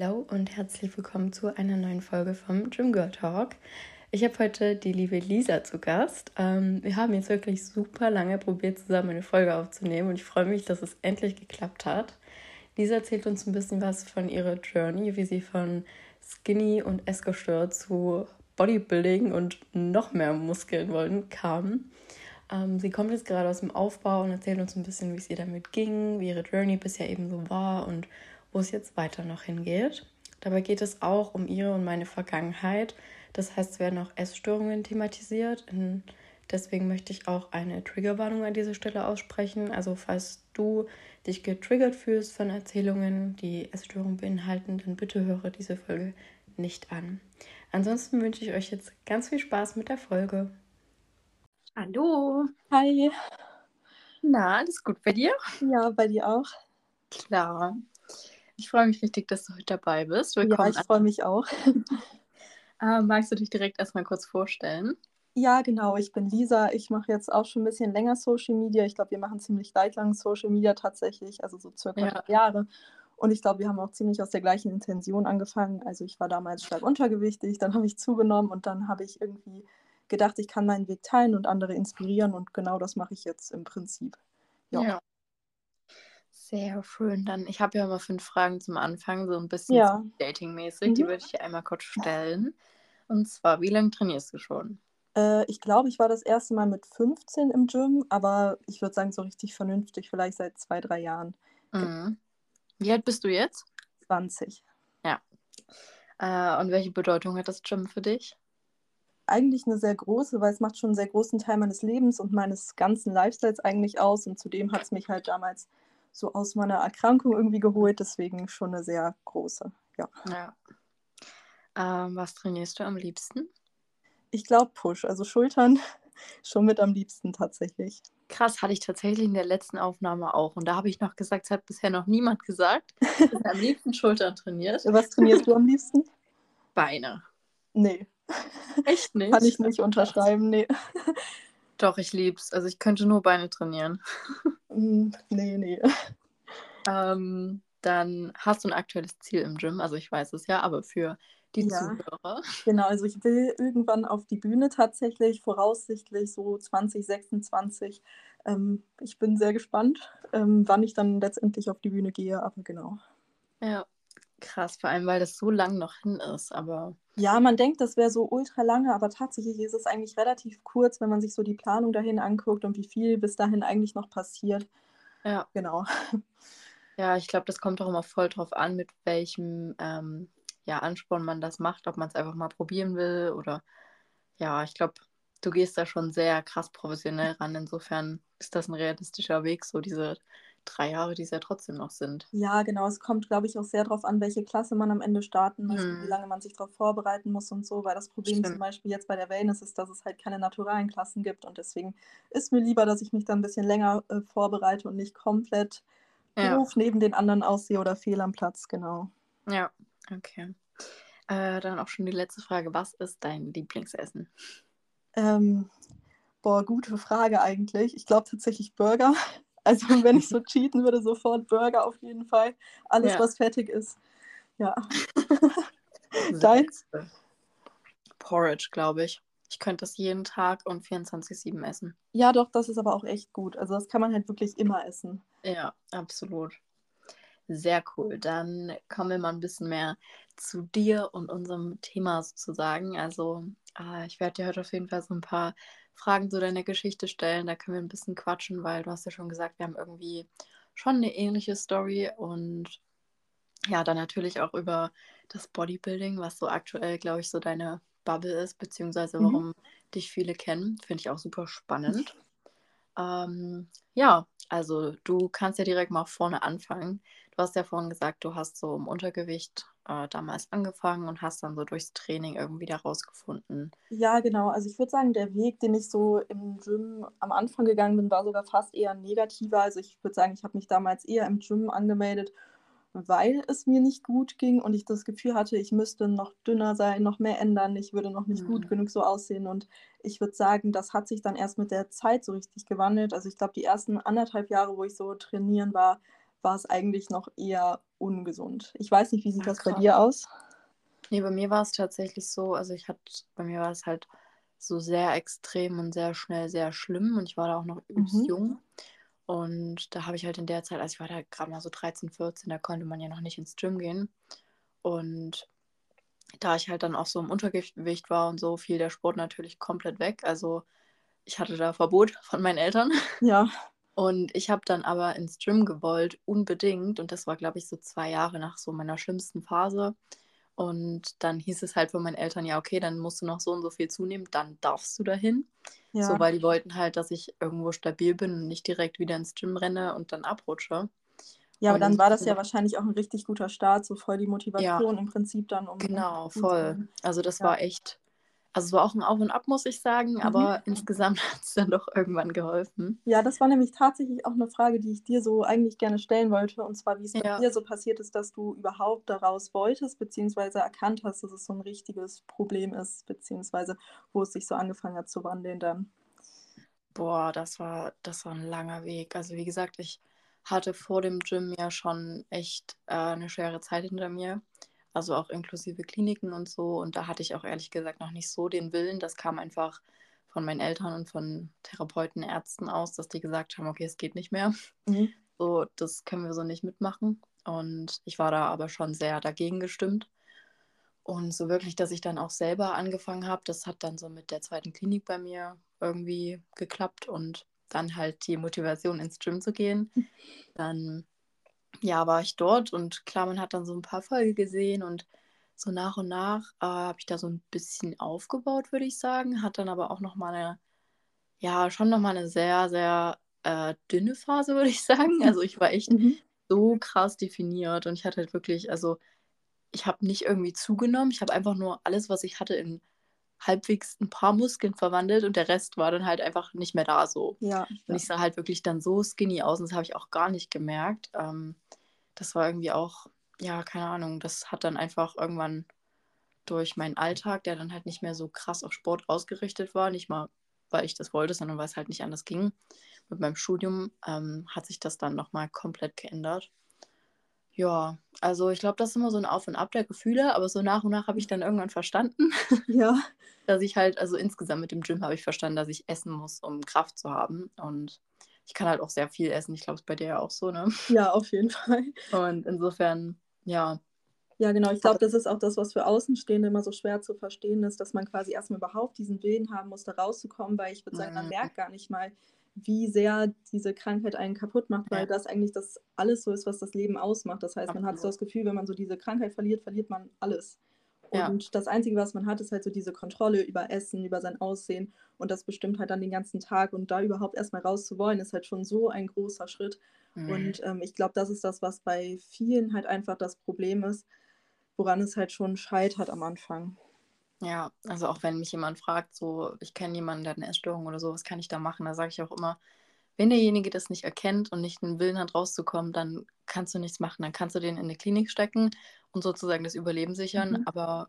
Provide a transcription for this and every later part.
Hallo und herzlich willkommen zu einer neuen Folge vom Gym Girl Talk. Ich habe heute die liebe Lisa zu Gast. Ähm, wir haben jetzt wirklich super lange probiert, zusammen eine Folge aufzunehmen und ich freue mich, dass es endlich geklappt hat. Lisa erzählt uns ein bisschen was von ihrer Journey, wie sie von Skinny und Essgestört zu Bodybuilding und noch mehr Muskeln wollen kam. Ähm, sie kommt jetzt gerade aus dem Aufbau und erzählt uns ein bisschen, wie es ihr damit ging, wie ihre Journey bisher eben so war und wo es jetzt weiter noch hingeht. Dabei geht es auch um ihre und meine Vergangenheit. Das heißt, es werden auch Essstörungen thematisiert. deswegen möchte ich auch eine Triggerwarnung an dieser Stelle aussprechen. Also falls du dich getriggert fühlst von Erzählungen, die Essstörungen beinhalten, dann bitte höre diese Folge nicht an. Ansonsten wünsche ich euch jetzt ganz viel Spaß mit der Folge. Hallo. Hi. Na, alles gut bei dir? Ja, bei dir auch. Klar. Ich freue mich richtig, dass du heute dabei bist. Willkommen ja, ich freue mich auch. äh, magst du dich direkt erstmal kurz vorstellen? Ja, genau. Ich bin Lisa. Ich mache jetzt auch schon ein bisschen länger Social Media. Ich glaube, wir machen ziemlich weit lang Social Media tatsächlich, also so circa ja. Jahre. Und ich glaube, wir haben auch ziemlich aus der gleichen Intention angefangen. Also ich war damals stark untergewichtig, dann habe ich zugenommen und dann habe ich irgendwie gedacht, ich kann meinen Weg teilen und andere inspirieren. Und genau das mache ich jetzt im Prinzip. Ja. ja. Sehr schön. Dann, ich habe ja immer fünf Fragen zum Anfang, so ein bisschen ja. so datingmäßig. Mhm. Die würde ich dir einmal kurz stellen. Und zwar, wie lange trainierst du schon? Äh, ich glaube, ich war das erste Mal mit 15 im Gym, aber ich würde sagen, so richtig vernünftig, vielleicht seit zwei, drei Jahren. Mhm. Wie alt bist du jetzt? 20. Ja. Äh, und welche Bedeutung hat das Gym für dich? Eigentlich eine sehr große, weil es macht schon einen sehr großen Teil meines Lebens und meines ganzen Lifestyles eigentlich aus. Und zudem hat es mich halt damals so aus meiner Erkrankung irgendwie geholt, deswegen schon eine sehr große. Ja. ja. Ähm, was trainierst du am liebsten? Ich glaube Push, also Schultern schon mit am liebsten tatsächlich. Krass, hatte ich tatsächlich in der letzten Aufnahme auch. Und da habe ich noch gesagt, es hat bisher noch niemand gesagt, dass er am liebsten Schultern trainiert. Was trainierst du am liebsten? Beine. Nee. Echt nicht? Kann ich nicht unterschreiben, nee. Doch, ich lieb's. Also ich könnte nur Beine trainieren. Mm, nee, nee. Ähm, dann hast du ein aktuelles Ziel im Gym. Also ich weiß es ja, aber für die ja. Zuhörer. Genau, also ich will irgendwann auf die Bühne tatsächlich, voraussichtlich so 2026. Ähm, ich bin sehr gespannt, ähm, wann ich dann letztendlich auf die Bühne gehe, aber genau. Ja, krass, vor allem weil das so lang noch hin ist, aber. Ja, man denkt, das wäre so ultra lange, aber tatsächlich ist es eigentlich relativ kurz, wenn man sich so die Planung dahin anguckt und wie viel bis dahin eigentlich noch passiert. Ja. Genau. Ja, ich glaube, das kommt auch immer voll drauf an, mit welchem ähm, ja, Ansporn man das macht, ob man es einfach mal probieren will oder ja, ich glaube, du gehst da schon sehr krass professionell ran. Insofern ist das ein realistischer Weg, so diese drei Jahre, die es ja trotzdem noch sind. Ja, genau. Es kommt, glaube ich, auch sehr darauf an, welche Klasse man am Ende starten möchte, hm. wie lange man sich darauf vorbereiten muss und so, weil das Problem Stimmt. zum Beispiel jetzt bei der Wellness ist, dass es halt keine naturalen Klassen gibt und deswegen ist mir lieber, dass ich mich dann ein bisschen länger äh, vorbereite und nicht komplett ja. doof neben den anderen aussehe oder fehl am Platz, genau. Ja, okay. Äh, dann auch schon die letzte Frage. Was ist dein Lieblingsessen? Ähm, boah, gute Frage eigentlich. Ich glaube tatsächlich Burger. Also wenn ich so cheaten würde, sofort Burger auf jeden Fall. Alles, ja. was fertig ist. Ja. Deins? Porridge, glaube ich. Ich könnte das jeden Tag und 24-7 essen. Ja, doch, das ist aber auch echt gut. Also das kann man halt wirklich immer essen. Ja, absolut. Sehr cool. Dann kommen wir mal ein bisschen mehr zu dir und unserem Thema sozusagen. Also, äh, ich werde dir heute auf jeden Fall so ein paar Fragen zu deiner Geschichte stellen. Da können wir ein bisschen quatschen, weil du hast ja schon gesagt, wir haben irgendwie schon eine ähnliche Story und ja, dann natürlich auch über das Bodybuilding, was so aktuell, glaube ich, so deine Bubble ist, beziehungsweise mhm. warum mhm. dich viele kennen. Finde ich auch super spannend. Ähm, ja, also du kannst ja direkt mal vorne anfangen. Du hast ja vorhin gesagt, du hast so im Untergewicht äh, damals angefangen und hast dann so durchs Training irgendwie da rausgefunden. Ja, genau. Also ich würde sagen, der Weg, den ich so im Gym am Anfang gegangen bin, war sogar fast eher negativer. Also ich würde sagen, ich habe mich damals eher im Gym angemeldet, weil es mir nicht gut ging und ich das Gefühl hatte, ich müsste noch dünner sein, noch mehr ändern, ich würde noch nicht mhm. gut genug so aussehen. Und ich würde sagen, das hat sich dann erst mit der Zeit so richtig gewandelt. Also ich glaube, die ersten anderthalb Jahre, wo ich so trainieren war, war es eigentlich noch eher ungesund. Ich weiß nicht, wie sieht das bei dir aus? Nee, bei mir war es tatsächlich so, also ich hatte, bei mir war es halt so sehr extrem und sehr schnell sehr schlimm und ich war da auch noch übelst mhm. jung. Und da habe ich halt in der Zeit, also ich war da gerade mal so 13, 14, da konnte man ja noch nicht ins Gym gehen. Und da ich halt dann auch so im Untergewicht war und so, fiel der Sport natürlich komplett weg. Also ich hatte da Verbot von meinen Eltern. Ja. Und ich habe dann aber ins Gym gewollt, unbedingt. Und das war, glaube ich, so zwei Jahre nach so meiner schlimmsten Phase. Und dann hieß es halt von meinen Eltern, ja, okay, dann musst du noch so und so viel zunehmen, dann darfst du dahin. Ja. So, weil die wollten halt, dass ich irgendwo stabil bin und nicht direkt wieder ins Gym renne und dann abrutsche. Ja, aber dann war das ja wahrscheinlich auch ein richtig guter Start, so voll die Motivation ja, im Prinzip dann um. Genau, voll. Also das ja. war echt also es war auch ein Auf und Ab, muss ich sagen, mhm. aber insgesamt hat es dann doch irgendwann geholfen. Ja, das war nämlich tatsächlich auch eine Frage, die ich dir so eigentlich gerne stellen wollte. Und zwar, wie es ja. bei dir so passiert ist, dass du überhaupt daraus wolltest, beziehungsweise erkannt hast, dass es so ein richtiges Problem ist, beziehungsweise wo es sich so angefangen hat zu wandeln dann. Boah, das war, das war ein langer Weg. Also wie gesagt, ich hatte vor dem Gym ja schon echt äh, eine schwere Zeit hinter mir also auch inklusive Kliniken und so. Und da hatte ich auch ehrlich gesagt noch nicht so den Willen. Das kam einfach von meinen Eltern und von Therapeuten, Ärzten aus, dass die gesagt haben, okay, es geht nicht mehr. Mhm. So, das können wir so nicht mitmachen. Und ich war da aber schon sehr dagegen gestimmt. Und so wirklich, dass ich dann auch selber angefangen habe, das hat dann so mit der zweiten Klinik bei mir irgendwie geklappt und dann halt die Motivation ins Gym zu gehen. Dann ja, war ich dort und klar, man hat dann so ein paar Folgen gesehen und so nach und nach äh, habe ich da so ein bisschen aufgebaut, würde ich sagen. Hat dann aber auch nochmal eine, ja, schon nochmal eine sehr, sehr äh, dünne Phase, würde ich sagen. Also ich war echt mhm. so krass definiert und ich hatte halt wirklich, also ich habe nicht irgendwie zugenommen, ich habe einfach nur alles, was ich hatte, in halbwegs ein paar Muskeln verwandelt und der Rest war dann halt einfach nicht mehr da so. Ja. Und ich sah halt wirklich dann so skinny aus und das habe ich auch gar nicht gemerkt. Ähm, das war irgendwie auch, ja, keine Ahnung, das hat dann einfach irgendwann durch meinen Alltag, der dann halt nicht mehr so krass auf Sport ausgerichtet war, nicht mal, weil ich das wollte, sondern weil es halt nicht anders ging. Mit meinem Studium ähm, hat sich das dann nochmal komplett geändert. Ja, also ich glaube, das ist immer so ein Auf und Ab der Gefühle, aber so nach und nach habe ich dann irgendwann verstanden, ja. dass ich halt, also insgesamt mit dem Gym habe ich verstanden, dass ich essen muss, um Kraft zu haben. Und ich kann halt auch sehr viel essen. Ich glaube, es ist bei dir ja auch so, ne? Ja, auf jeden Fall. Und insofern, ja. Ja, genau. Ich glaube, das ist auch das, was für Außenstehende immer so schwer zu verstehen ist, dass man quasi erstmal überhaupt diesen Willen haben muss, da rauszukommen, weil ich würde sagen, man mhm. merkt gar nicht mal, wie sehr diese Krankheit einen kaputt macht, weil ja. das eigentlich das alles so ist, was das Leben ausmacht. Das heißt, man hat so das Gefühl, wenn man so diese Krankheit verliert, verliert man alles. Und ja. das Einzige, was man hat, ist halt so diese Kontrolle über Essen, über sein Aussehen. Und das bestimmt halt dann den ganzen Tag. Und da überhaupt erstmal rauszuwollen, ist halt schon so ein großer Schritt. Mhm. Und ähm, ich glaube, das ist das, was bei vielen halt einfach das Problem ist, woran es halt schon scheitert am Anfang. Ja, also auch wenn mich jemand fragt, so, ich kenne jemanden, der hat eine Essstörung oder so, was kann ich da machen? Da sage ich auch immer, wenn derjenige das nicht erkennt und nicht den Willen hat, rauszukommen, dann kannst du nichts machen. Dann kannst du den in eine Klinik stecken und sozusagen das Überleben sichern. Mhm. Aber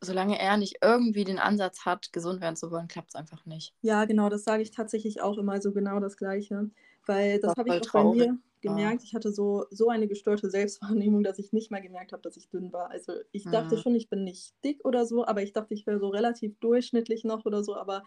solange er nicht irgendwie den Ansatz hat, gesund werden zu wollen, klappt es einfach nicht. Ja, genau, das sage ich tatsächlich auch immer so genau das Gleiche. Weil das habe ich auch traurig. bei mir gemerkt. Ja. Ich hatte so, so eine gestörte Selbstwahrnehmung, dass ich nicht mal gemerkt habe, dass ich dünn war. Also ich dachte mhm. schon, ich bin nicht dick oder so, aber ich dachte, ich wäre so relativ durchschnittlich noch oder so, aber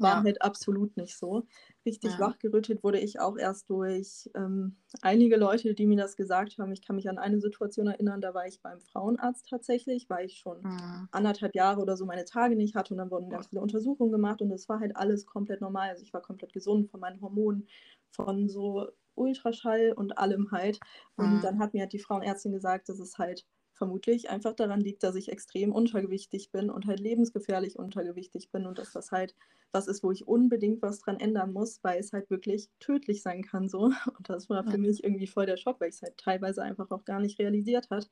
war ja. halt absolut nicht so. Richtig ja. wachgerüttelt wurde ich auch erst durch ähm, einige Leute, die mir das gesagt haben. Ich kann mich an eine Situation erinnern, da war ich beim Frauenarzt tatsächlich, weil ich schon mhm. anderthalb Jahre oder so meine Tage nicht hatte und dann wurden ganz viele Untersuchungen gemacht und es war halt alles komplett normal. Also ich war komplett gesund von meinen Hormonen, von so Ultraschall und allem halt. Und mhm. dann hat mir halt die Frauenärztin gesagt, dass es halt vermutlich einfach daran liegt, dass ich extrem untergewichtig bin und halt lebensgefährlich untergewichtig bin und dass das halt was ist, wo ich unbedingt was dran ändern muss, weil es halt wirklich tödlich sein kann so. Und das war für mich irgendwie voll der Schock, weil ich es halt teilweise einfach auch gar nicht realisiert hat.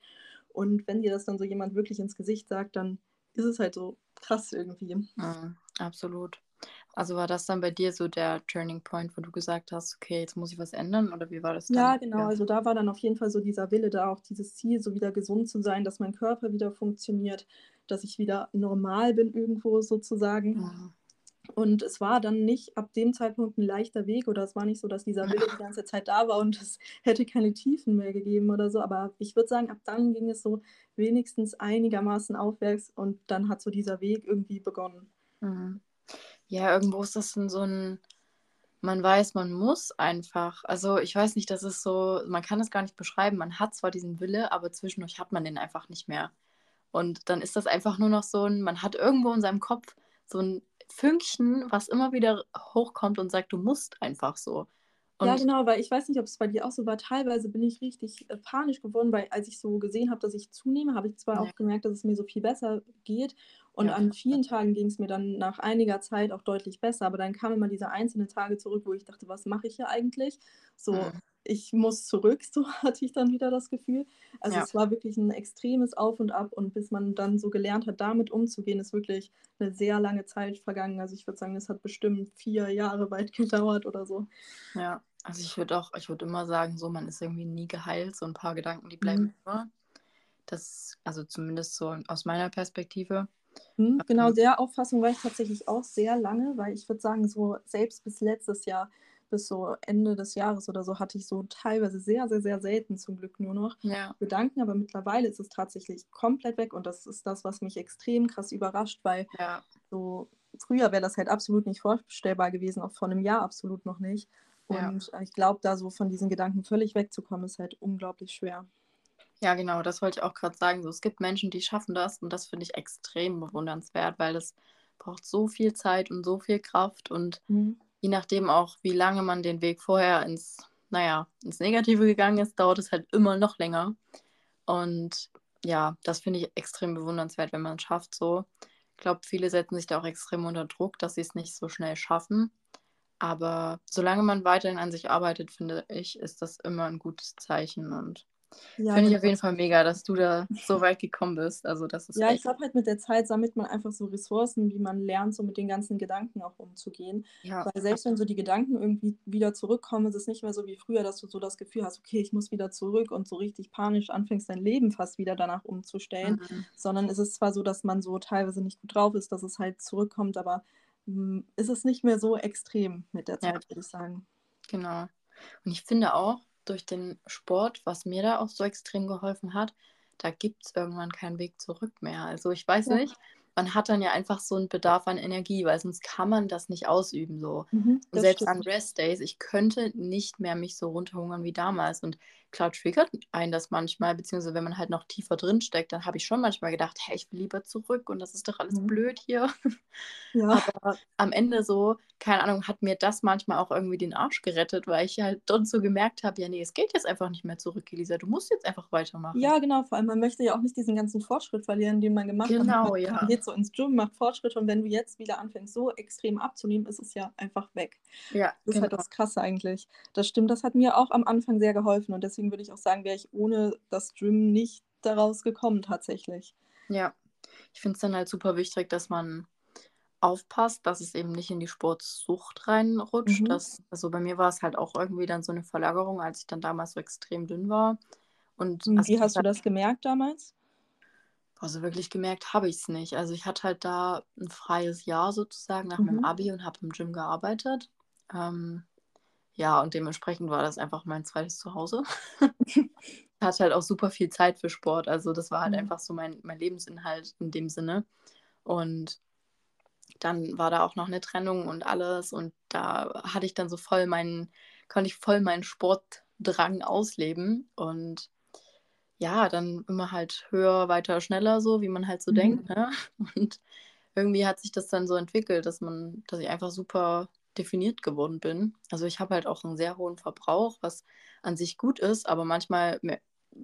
Und wenn dir das dann so jemand wirklich ins Gesicht sagt, dann ist es halt so krass irgendwie. Mhm, absolut. Also war das dann bei dir so der Turning Point, wo du gesagt hast, okay, jetzt muss ich was ändern oder wie war das dann? Ja, genau. Also da war dann auf jeden Fall so dieser Wille da, auch dieses Ziel, so wieder gesund zu sein, dass mein Körper wieder funktioniert, dass ich wieder normal bin irgendwo sozusagen. Mhm. Und es war dann nicht ab dem Zeitpunkt ein leichter Weg oder es war nicht so, dass dieser Wille die ganze Zeit da war und es hätte keine Tiefen mehr gegeben oder so. Aber ich würde sagen, ab dann ging es so wenigstens einigermaßen aufwärts und dann hat so dieser Weg irgendwie begonnen. Mhm. Ja, irgendwo ist das so ein, man weiß, man muss einfach. Also ich weiß nicht, das ist so, man kann es gar nicht beschreiben. Man hat zwar diesen Wille, aber zwischendurch hat man den einfach nicht mehr. Und dann ist das einfach nur noch so ein, man hat irgendwo in seinem Kopf so ein Fünkchen, was immer wieder hochkommt und sagt, du musst einfach so. Und ja, genau, weil ich weiß nicht, ob es bei dir auch so war. Teilweise bin ich richtig äh, panisch geworden, weil als ich so gesehen habe, dass ich zunehme, habe ich zwar ja. auch gemerkt, dass es mir so viel besser geht. Und ja. an vielen Tagen ging es mir dann nach einiger Zeit auch deutlich besser. Aber dann kamen immer diese einzelnen Tage zurück, wo ich dachte, was mache ich hier eigentlich? So, mhm. Ich muss zurück, so hatte ich dann wieder das Gefühl. Also ja. es war wirklich ein extremes Auf und Ab. Und bis man dann so gelernt hat, damit umzugehen, ist wirklich eine sehr lange Zeit vergangen. Also ich würde sagen, es hat bestimmt vier Jahre weit gedauert oder so. Ja. Also ich würde auch, ich würde immer sagen, so man ist irgendwie nie geheilt, so ein paar Gedanken, die bleiben mhm. immer. Das, also zumindest so aus meiner Perspektive. Mhm, genau, der Auffassung war ich tatsächlich auch sehr lange, weil ich würde sagen, so selbst bis letztes Jahr, bis so Ende des Jahres oder so, hatte ich so teilweise sehr, sehr, sehr selten zum Glück nur noch ja. Gedanken, aber mittlerweile ist es tatsächlich komplett weg und das ist das, was mich extrem krass überrascht, weil ja. so früher wäre das halt absolut nicht vorstellbar gewesen, auch vor einem Jahr absolut noch nicht. Und ja. ich glaube, da so von diesen Gedanken völlig wegzukommen, ist halt unglaublich schwer. Ja, genau, das wollte ich auch gerade sagen. So, es gibt Menschen, die schaffen das und das finde ich extrem bewundernswert, weil das braucht so viel Zeit und so viel Kraft und mhm. Je nachdem auch, wie lange man den Weg vorher ins, naja, ins Negative gegangen ist, dauert es halt immer noch länger. Und ja, das finde ich extrem bewundernswert, wenn man es schafft so. Ich glaube, viele setzen sich da auch extrem unter Druck, dass sie es nicht so schnell schaffen. Aber solange man weiterhin an sich arbeitet, finde ich, ist das immer ein gutes Zeichen und ja, Finde ich auf jeden Fall mega, dass du da so weit gekommen bist. Also das ist ja, echt... ich glaube halt mit der Zeit sammelt man einfach so Ressourcen, wie man lernt, so mit den ganzen Gedanken auch umzugehen. Ja. Weil selbst wenn so die Gedanken irgendwie wieder zurückkommen, ist es nicht mehr so wie früher, dass du so das Gefühl hast, okay, ich muss wieder zurück und so richtig panisch anfängst, dein Leben fast wieder danach umzustellen. Mhm. Sondern es ist zwar so, dass man so teilweise nicht gut drauf ist, dass es halt zurückkommt, aber hm, ist es nicht mehr so extrem mit der Zeit, ja. würde ich sagen. Genau. Und ich finde auch, durch den Sport, was mir da auch so extrem geholfen hat, da gibt es irgendwann keinen Weg zurück mehr. Also ich weiß ja. nicht, man hat dann ja einfach so einen Bedarf an Energie, weil sonst kann man das nicht ausüben so. Mhm, und selbst stimmt. an Rest-Days, ich könnte nicht mehr mich so runterhungern wie damals. Und klar triggert einen das manchmal, beziehungsweise wenn man halt noch tiefer drin steckt, dann habe ich schon manchmal gedacht, hey, ich will lieber zurück und das ist doch alles mhm. blöd hier. Ja. Aber am Ende so, keine Ahnung, hat mir das manchmal auch irgendwie den Arsch gerettet, weil ich halt dort so gemerkt habe, ja, nee, es geht jetzt einfach nicht mehr zurück, Elisa, du musst jetzt einfach weitermachen. Ja, genau, vor allem man möchte ja auch nicht diesen ganzen Fortschritt verlieren, den man gemacht genau, hat. Genau, ja. Man geht so ins Gym, macht Fortschritte und wenn du jetzt wieder anfängst, so extrem abzunehmen, ist es ja einfach weg. Ja, das ist halt genau. halt das Krasse eigentlich. Das stimmt, das hat mir auch am Anfang sehr geholfen und deswegen deswegen würde ich auch sagen, wäre ich ohne das Gym nicht daraus gekommen tatsächlich. Ja, ich finde es dann halt super wichtig, dass man aufpasst, dass es eben nicht in die Sportsucht reinrutscht. Mhm. Das, also bei mir war es halt auch irgendwie dann so eine Verlagerung, als ich dann damals so extrem dünn war. Und wie hast du das gemerkt damals? Also wirklich gemerkt habe ich es nicht. Also ich hatte halt da ein freies Jahr sozusagen nach mhm. meinem Abi und habe im Gym gearbeitet. Ähm, ja, und dementsprechend war das einfach mein zweites Zuhause. hatte halt auch super viel Zeit für Sport. Also das war halt mhm. einfach so mein, mein Lebensinhalt in dem Sinne. Und dann war da auch noch eine Trennung und alles. Und da hatte ich dann so voll meinen, konnte ich voll meinen Sportdrang ausleben. Und ja, dann immer halt höher, weiter, schneller, so wie man halt so mhm. denkt. Ne? Und irgendwie hat sich das dann so entwickelt, dass man, dass ich einfach super definiert geworden bin. Also ich habe halt auch einen sehr hohen Verbrauch, was an sich gut ist, aber manchmal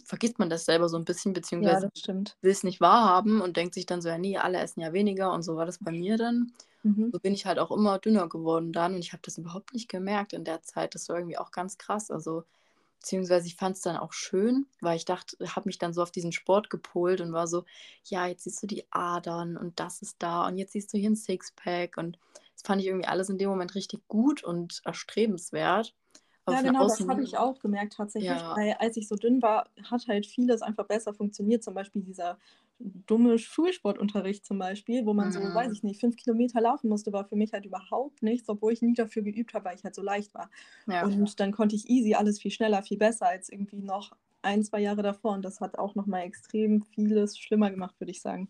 vergisst man das selber so ein bisschen, beziehungsweise ja, will es nicht wahrhaben und denkt sich dann so, ja nee, alle essen ja weniger und so war das bei mir dann. Mhm. So bin ich halt auch immer dünner geworden dann und ich habe das überhaupt nicht gemerkt in der Zeit. Das war irgendwie auch ganz krass. Also beziehungsweise ich fand es dann auch schön, weil ich dachte, habe mich dann so auf diesen Sport gepolt und war so, ja, jetzt siehst du die Adern und das ist da und jetzt siehst du hier ein Sixpack und fand ich irgendwie alles in dem Moment richtig gut und erstrebenswert. Aber ja, genau, das habe ich auch gemerkt tatsächlich, ja. weil als ich so dünn war, hat halt vieles einfach besser funktioniert. Zum Beispiel dieser dumme Schulsportunterricht zum Beispiel, wo man so, weiß Mhm. ich nicht, fünf Kilometer laufen musste, war für mich halt überhaupt nichts, obwohl ich nie dafür geübt habe, weil ich halt so leicht war. Ja. Und dann konnte ich easy alles viel schneller, viel besser als irgendwie noch ein, zwei Jahre davor. Und das hat auch nochmal extrem vieles schlimmer gemacht, würde ich sagen.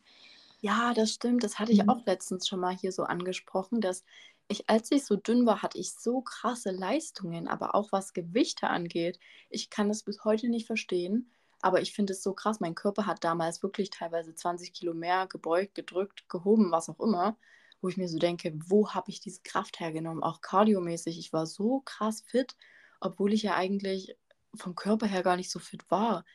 Ja, das stimmt. Das hatte ich Mhm. auch letztens schon mal hier so angesprochen, dass ich, als ich so dünn war, hatte ich so krasse Leistungen, aber auch was Gewichte angeht. Ich kann das bis heute nicht verstehen, aber ich finde es so krass. Mein Körper hat damals wirklich teilweise 20 Kilo mehr gebeugt, gedrückt, gehoben, was auch immer, wo ich mir so denke, wo habe ich diese Kraft hergenommen? Auch kardiomäßig. Ich war so krass fit, obwohl ich ja eigentlich vom Körper her gar nicht so fit war.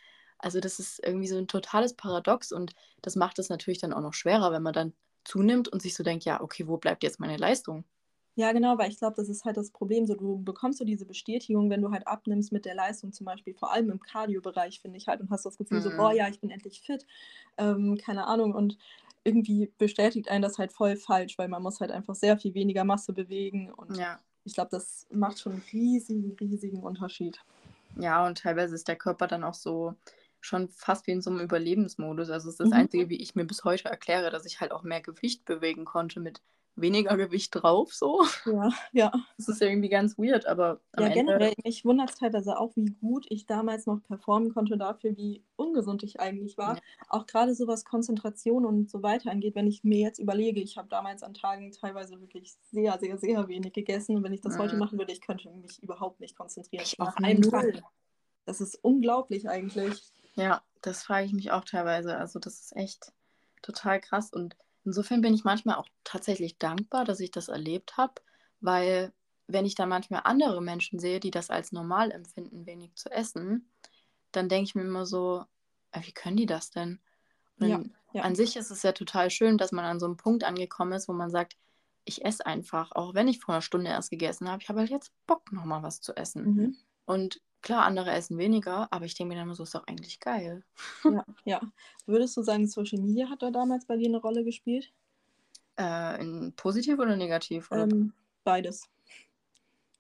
Also das ist irgendwie so ein totales Paradox und das macht es natürlich dann auch noch schwerer, wenn man dann zunimmt und sich so denkt, ja, okay, wo bleibt jetzt meine Leistung? Ja, genau, weil ich glaube, das ist halt das Problem. So, du bekommst so diese Bestätigung, wenn du halt abnimmst mit der Leistung, zum Beispiel, vor allem im Cardio-Bereich, finde ich halt, und hast das Gefühl, so, Mhm. boah, ja, ich bin endlich fit, ähm, keine Ahnung, und irgendwie bestätigt einen das halt voll falsch, weil man muss halt einfach sehr viel weniger Masse bewegen und Ja. ich glaube, das macht schon einen riesigen, riesigen Unterschied. Ja, und teilweise ist der Körper dann auch so schon fast wie in so einem Überlebensmodus. Also es ist das Mhm. Einzige, wie ich mir bis heute erkläre, dass ich halt auch mehr Gewicht bewegen konnte mit weniger Gewicht drauf. So. Ja, ja. Das ist irgendwie ganz weird, aber am Ja, Ende. generell, mich wundert es teilweise auch, wie gut ich damals noch performen konnte dafür, wie ungesund ich eigentlich war. Ja. Auch gerade so was Konzentration und so weiter angeht, wenn ich mir jetzt überlege, ich habe damals an Tagen teilweise wirklich sehr, sehr, sehr wenig gegessen. Und wenn ich das heute Mhm. machen würde, ich könnte mich überhaupt nicht konzentrieren. Ich einem null. Tag. Das ist unglaublich eigentlich. Ja, das frage ich mich auch teilweise. Also das ist echt total krass. Und insofern bin ich manchmal auch tatsächlich dankbar, dass ich das erlebt habe, weil wenn ich dann manchmal andere Menschen sehe, die das als normal empfinden, wenig zu essen, dann denke ich mir immer so, "Äh, wie können die das denn? Ja, ja. An sich ist es ja total schön, dass man an so einem Punkt angekommen ist, wo man sagt, ich esse einfach, auch wenn ich vor einer Stunde erst gegessen habe, ich habe halt jetzt Bock, nochmal was zu essen. Mhm. Und klar, andere essen weniger, aber ich denke mir dann immer so, ist doch eigentlich geil. Ja, ja. Würdest du sagen, Social Media hat da damals bei dir eine Rolle gespielt? Äh, in positiv oder negativ? Oder? Ähm, beides.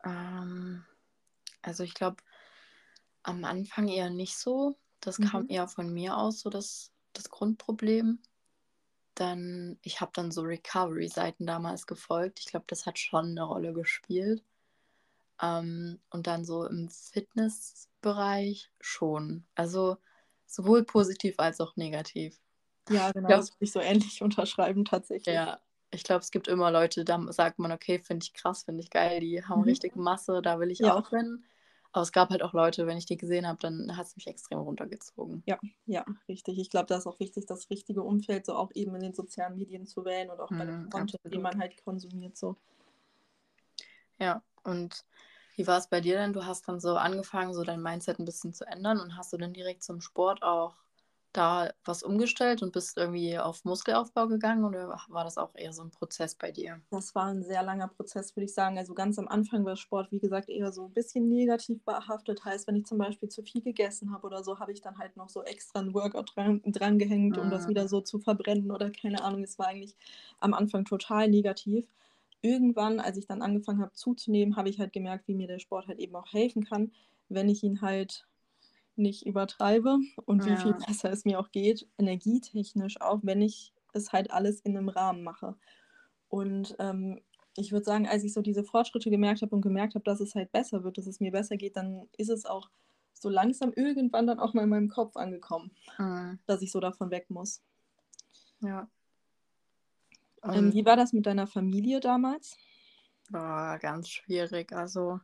Ähm, also ich glaube, am Anfang eher nicht so. Das kam Mhm. eher von mir aus, so das, das Grundproblem. Dann, ich habe dann so Recovery-Seiten damals gefolgt. Ich glaube, das hat schon eine Rolle gespielt. Ähm, und dann so im Fitnessbereich schon. Also sowohl positiv als auch negativ. Ja, genau, Ja. das würde ich so ähnlich unterschreiben tatsächlich. Ja, ich glaube, es gibt immer Leute, da sagt man, okay, finde ich krass, finde ich geil, die haben Mhm. richtig Masse, da will ich Ja. auch hin. Aber es gab halt auch Leute, wenn ich die gesehen habe, dann hat es mich extrem runtergezogen. Ja, richtig. Ich glaube, da ist auch wichtig, das richtige Umfeld so auch eben in den sozialen Medien zu wählen und auch bei dem Mhm, Content, den man halt konsumiert. So. Ja, und wie war es bei dir denn? Du hast dann so angefangen, so dein Mindset ein bisschen zu ändern und hast du dann direkt zum Sport auch da was umgestellt und bist irgendwie auf Muskelaufbau gegangen oder war das auch eher so ein Prozess bei dir? Das war ein sehr langer Prozess, würde ich sagen. Also ganz am Anfang war Sport, wie gesagt, eher so ein bisschen negativ behaftet. Heißt, wenn ich zum Beispiel zu viel gegessen habe oder so, habe ich dann halt noch so extra ein Workout dran, dran gehängt, um das Mhm. wieder so zu verbrennen oder keine Ahnung. Es war eigentlich am Anfang total negativ. Irgendwann, als ich dann angefangen habe zuzunehmen, habe ich halt gemerkt, wie mir der Sport halt eben auch helfen kann, wenn ich ihn halt nicht übertreibe und wie viel Ja. besser es mir auch geht, energietechnisch auch, wenn ich es halt alles in einem Rahmen mache. Und ähm, ich würde sagen, als ich so diese Fortschritte gemerkt habe und gemerkt habe, dass es halt besser wird, dass es mir besser geht, dann ist es auch so langsam irgendwann dann auch mal in meinem Kopf angekommen, Mhm. dass ich so davon weg muss. Ja. Ähm, Und wie war das mit deiner Familie damals? war ganz schwierig. Also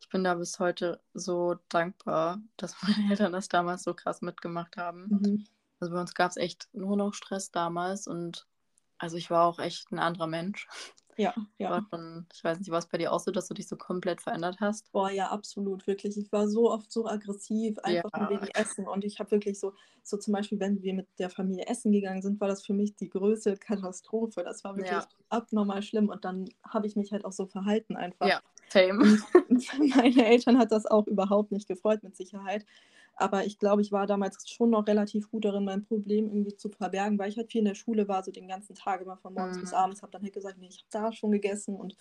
ich bin da bis heute so dankbar, dass meine Eltern das damals so krass mitgemacht haben. Mhm. Also bei uns gab es echt nur noch Stress damals und also ich war auch echt ein anderer Mensch. Ja, Ich war ja. schon, ich weiß nicht, was bei dir auch so, dass du dich so komplett verändert hast. Boah, ja, absolut, wirklich. Ich war so oft so aggressiv, einfach Ja. wegen Essen. Und ich habe wirklich so, so zum Beispiel, wenn wir mit der Familie essen gegangen sind, war das für mich die größte Katastrophe. Das war wirklich Ja. abnormal schlimm. Und dann habe ich mich halt auch so verhalten einfach. Ja, same. Und meine Eltern hat das auch überhaupt nicht gefreut, mit Sicherheit. Aber ich glaube, ich war damals schon noch relativ gut darin, mein Problem irgendwie zu verbergen, weil ich halt viel in der Schule war, so den ganzen Tag immer von morgens bis Mhm. abends, habe dann halt gesagt, nee, ich habe da schon gegessen und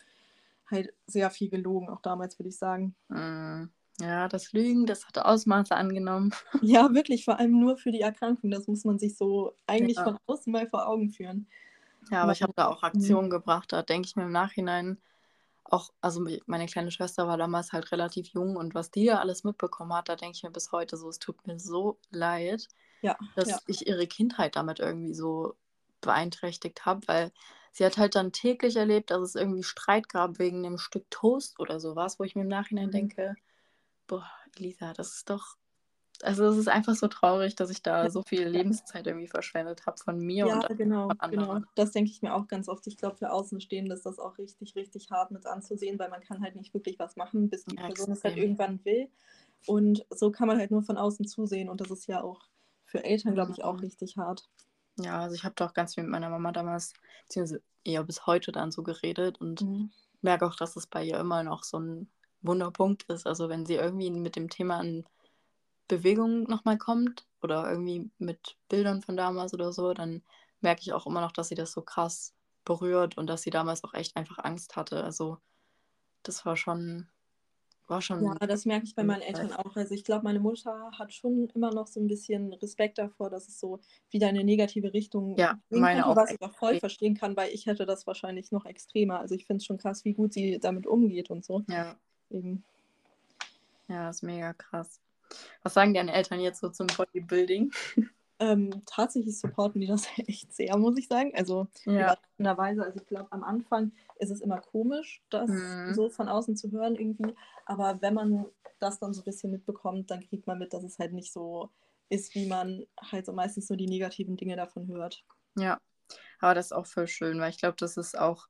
halt sehr viel gelogen, auch damals würde ich sagen. Mm, Ja, das Lügen, das hat Ausmaße angenommen. Ja, wirklich, vor allem nur für die Erkrankung. Das muss man sich so eigentlich ja. von außen mal vor Augen führen. Ja, aber ich habe da auch Aktionen mhm. gebracht. Da denke ich mir im Nachhinein auch, also meine kleine Schwester war damals halt relativ jung und was die da alles mitbekommen hat, da denke ich mir bis heute so, es tut mir so leid, ja, dass ja. ich ihre Kindheit damit irgendwie so beeinträchtigt habe, weil sie hat halt dann täglich erlebt, dass es irgendwie Streit gab wegen einem Stück Toast oder sowas, wo ich mir im Nachhinein mhm. denke, boah, Elisa, das ist doch also es ist einfach so traurig, dass ich da so viel Lebenszeit irgendwie verschwendet habe von mir ja, und genau, von anderen. Genau, das denke ich mir auch ganz oft. Ich glaube, für Außenstehende ist das auch richtig, richtig hart mit anzusehen, weil man kann halt nicht wirklich was machen, bis die ja, Person es halt irgendwann will. Und so kann man halt nur von außen zusehen und das ist ja auch für Eltern, glaube ich, auch richtig hart. Ja, also ich habe doch ganz viel mit meiner Mama damals, beziehungsweise eher bis heute dann so geredet und mhm. merke auch, dass es bei ihr immer noch so ein Wunderpunkt ist. Also wenn sie irgendwie mit dem Thema ein Bewegung nochmal kommt oder irgendwie mit Bildern von damals oder so, dann merke ich auch immer noch, dass sie das so krass berührt und dass sie damals auch echt einfach Angst hatte. Also das war schon, war schon. Ja, das merke ich bei meinen Eltern auch. Also ich glaube, meine Mutter hat schon immer noch so ein bisschen Respekt davor, dass es so wieder in eine negative Richtung ja, meine könnte, auch was ich auch voll verstehen kann, weil ich hätte das wahrscheinlich noch extremer. Also ich finde es schon krass, wie gut sie damit umgeht und so. Ja. Eben. Ja, ist mega krass. Was sagen deine Eltern jetzt so zum Bodybuilding? Ähm, tatsächlich supporten die das echt sehr, muss ich sagen. Also ja. Weise, also ich glaube, am Anfang ist es immer komisch, das mhm. so von außen zu hören irgendwie. Aber wenn man das dann so ein bisschen mitbekommt, dann kriegt man mit, dass es halt nicht so ist, wie man halt so meistens nur die negativen Dinge davon hört. Ja, aber das ist auch voll schön, weil ich glaube, das ist auch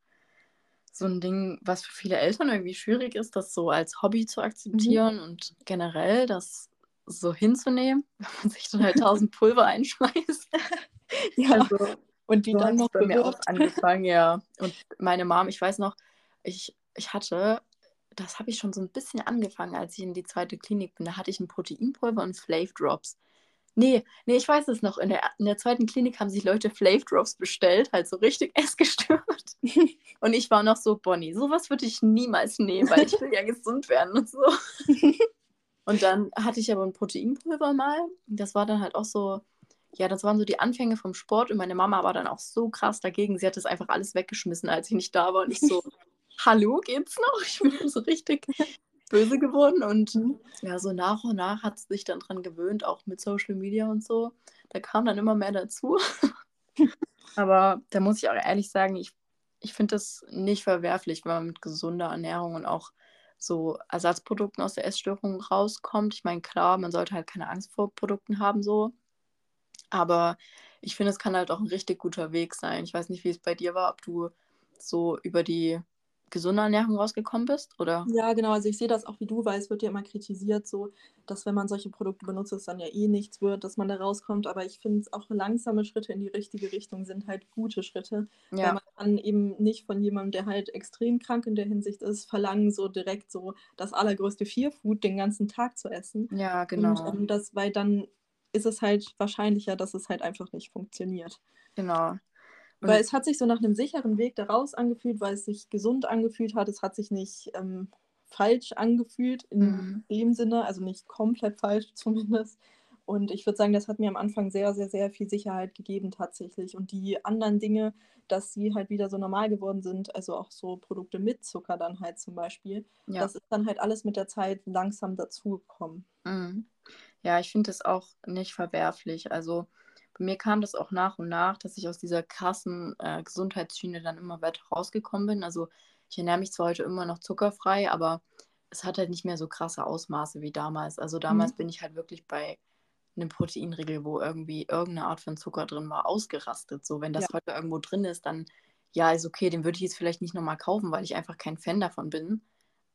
so ein Ding, was für viele Eltern irgendwie schwierig ist, das so als Hobby zu akzeptieren mhm. und generell das so hinzunehmen, wenn man sich dann halt tausend Pulver einschmeißt. ja. Also, und die so dann noch bei mir auch angefangen, ja. Und meine Mom, ich weiß noch, ich, ich hatte, das habe ich schon so ein bisschen angefangen, als ich in die zweite Klinik bin. Da hatte ich ein Proteinpulver und Flav Drops. Nee, nee, ich weiß es noch. In der, in der zweiten Klinik haben sich Leute Flav Drops bestellt, halt so richtig essgestört. und ich war noch so, Bonnie, sowas würde ich niemals nehmen, weil ich will ja gesund werden und so. Und dann hatte ich aber ein Proteinpulver mal. Das war dann halt auch so, ja, das waren so die Anfänge vom Sport und meine Mama war dann auch so krass dagegen. Sie hat das einfach alles weggeschmissen, als ich nicht da war. Und ich so, hallo, geht's noch? Ich bin so richtig böse geworden und mhm. ja, so nach und nach hat es sich dann dran gewöhnt, auch mit Social Media und so. Da kam dann immer mehr dazu. Aber da muss ich auch ehrlich sagen, ich, ich finde das nicht verwerflich, wenn man mit gesunder Ernährung und auch so Ersatzprodukten aus der Essstörung rauskommt. Ich meine, klar, man sollte halt keine Angst vor Produkten haben, so. Aber ich finde, es kann halt auch ein richtig guter Weg sein. Ich weiß nicht, wie es bei dir war, ob du so über die gesunder Ernährung rausgekommen bist, oder? Ja, genau. Also ich sehe das auch wie du, weil es wird ja immer kritisiert, so, dass wenn man solche Produkte benutzt, es dann ja eh nichts wird, dass man da rauskommt. Aber ich finde es auch langsame Schritte in die richtige Richtung sind halt gute Schritte. Ja. Weil man kann eben nicht von jemandem, der halt extrem krank in der Hinsicht ist, verlangen, so direkt so das allergrößte Fear-Food den ganzen Tag zu essen. Ja, genau. Und ähm, das, weil dann ist es halt wahrscheinlicher, dass es halt einfach nicht funktioniert. Genau. Weil es hat sich so nach einem sicheren Weg daraus angefühlt, weil es sich gesund angefühlt hat. Es hat sich nicht ähm, falsch angefühlt in mhm. dem Sinne, also nicht komplett falsch zumindest. Und ich würde sagen, das hat mir am Anfang sehr, sehr, sehr viel Sicherheit gegeben tatsächlich. Und die anderen Dinge, dass sie halt wieder so normal geworden sind, also auch so Produkte mit Zucker dann halt zum Beispiel, ja. das ist dann halt alles mit der Zeit langsam dazugekommen. Mhm. Ja, ich finde das auch nicht verwerflich. Also mir kam das auch nach und nach, dass ich aus dieser krassen äh, Gesundheitsschiene dann immer weiter rausgekommen bin. Also ich ernähre mich zwar heute immer noch zuckerfrei, aber es hat halt nicht mehr so krasse Ausmaße wie damals. Also damals mhm. bin ich halt wirklich bei einem Proteinriegel, wo irgendwie irgendeine Art von Zucker drin war, ausgerastet. So, wenn das ja. heute irgendwo drin ist, dann ja, ist okay, den würde ich jetzt vielleicht nicht nochmal kaufen, weil ich einfach kein Fan davon bin.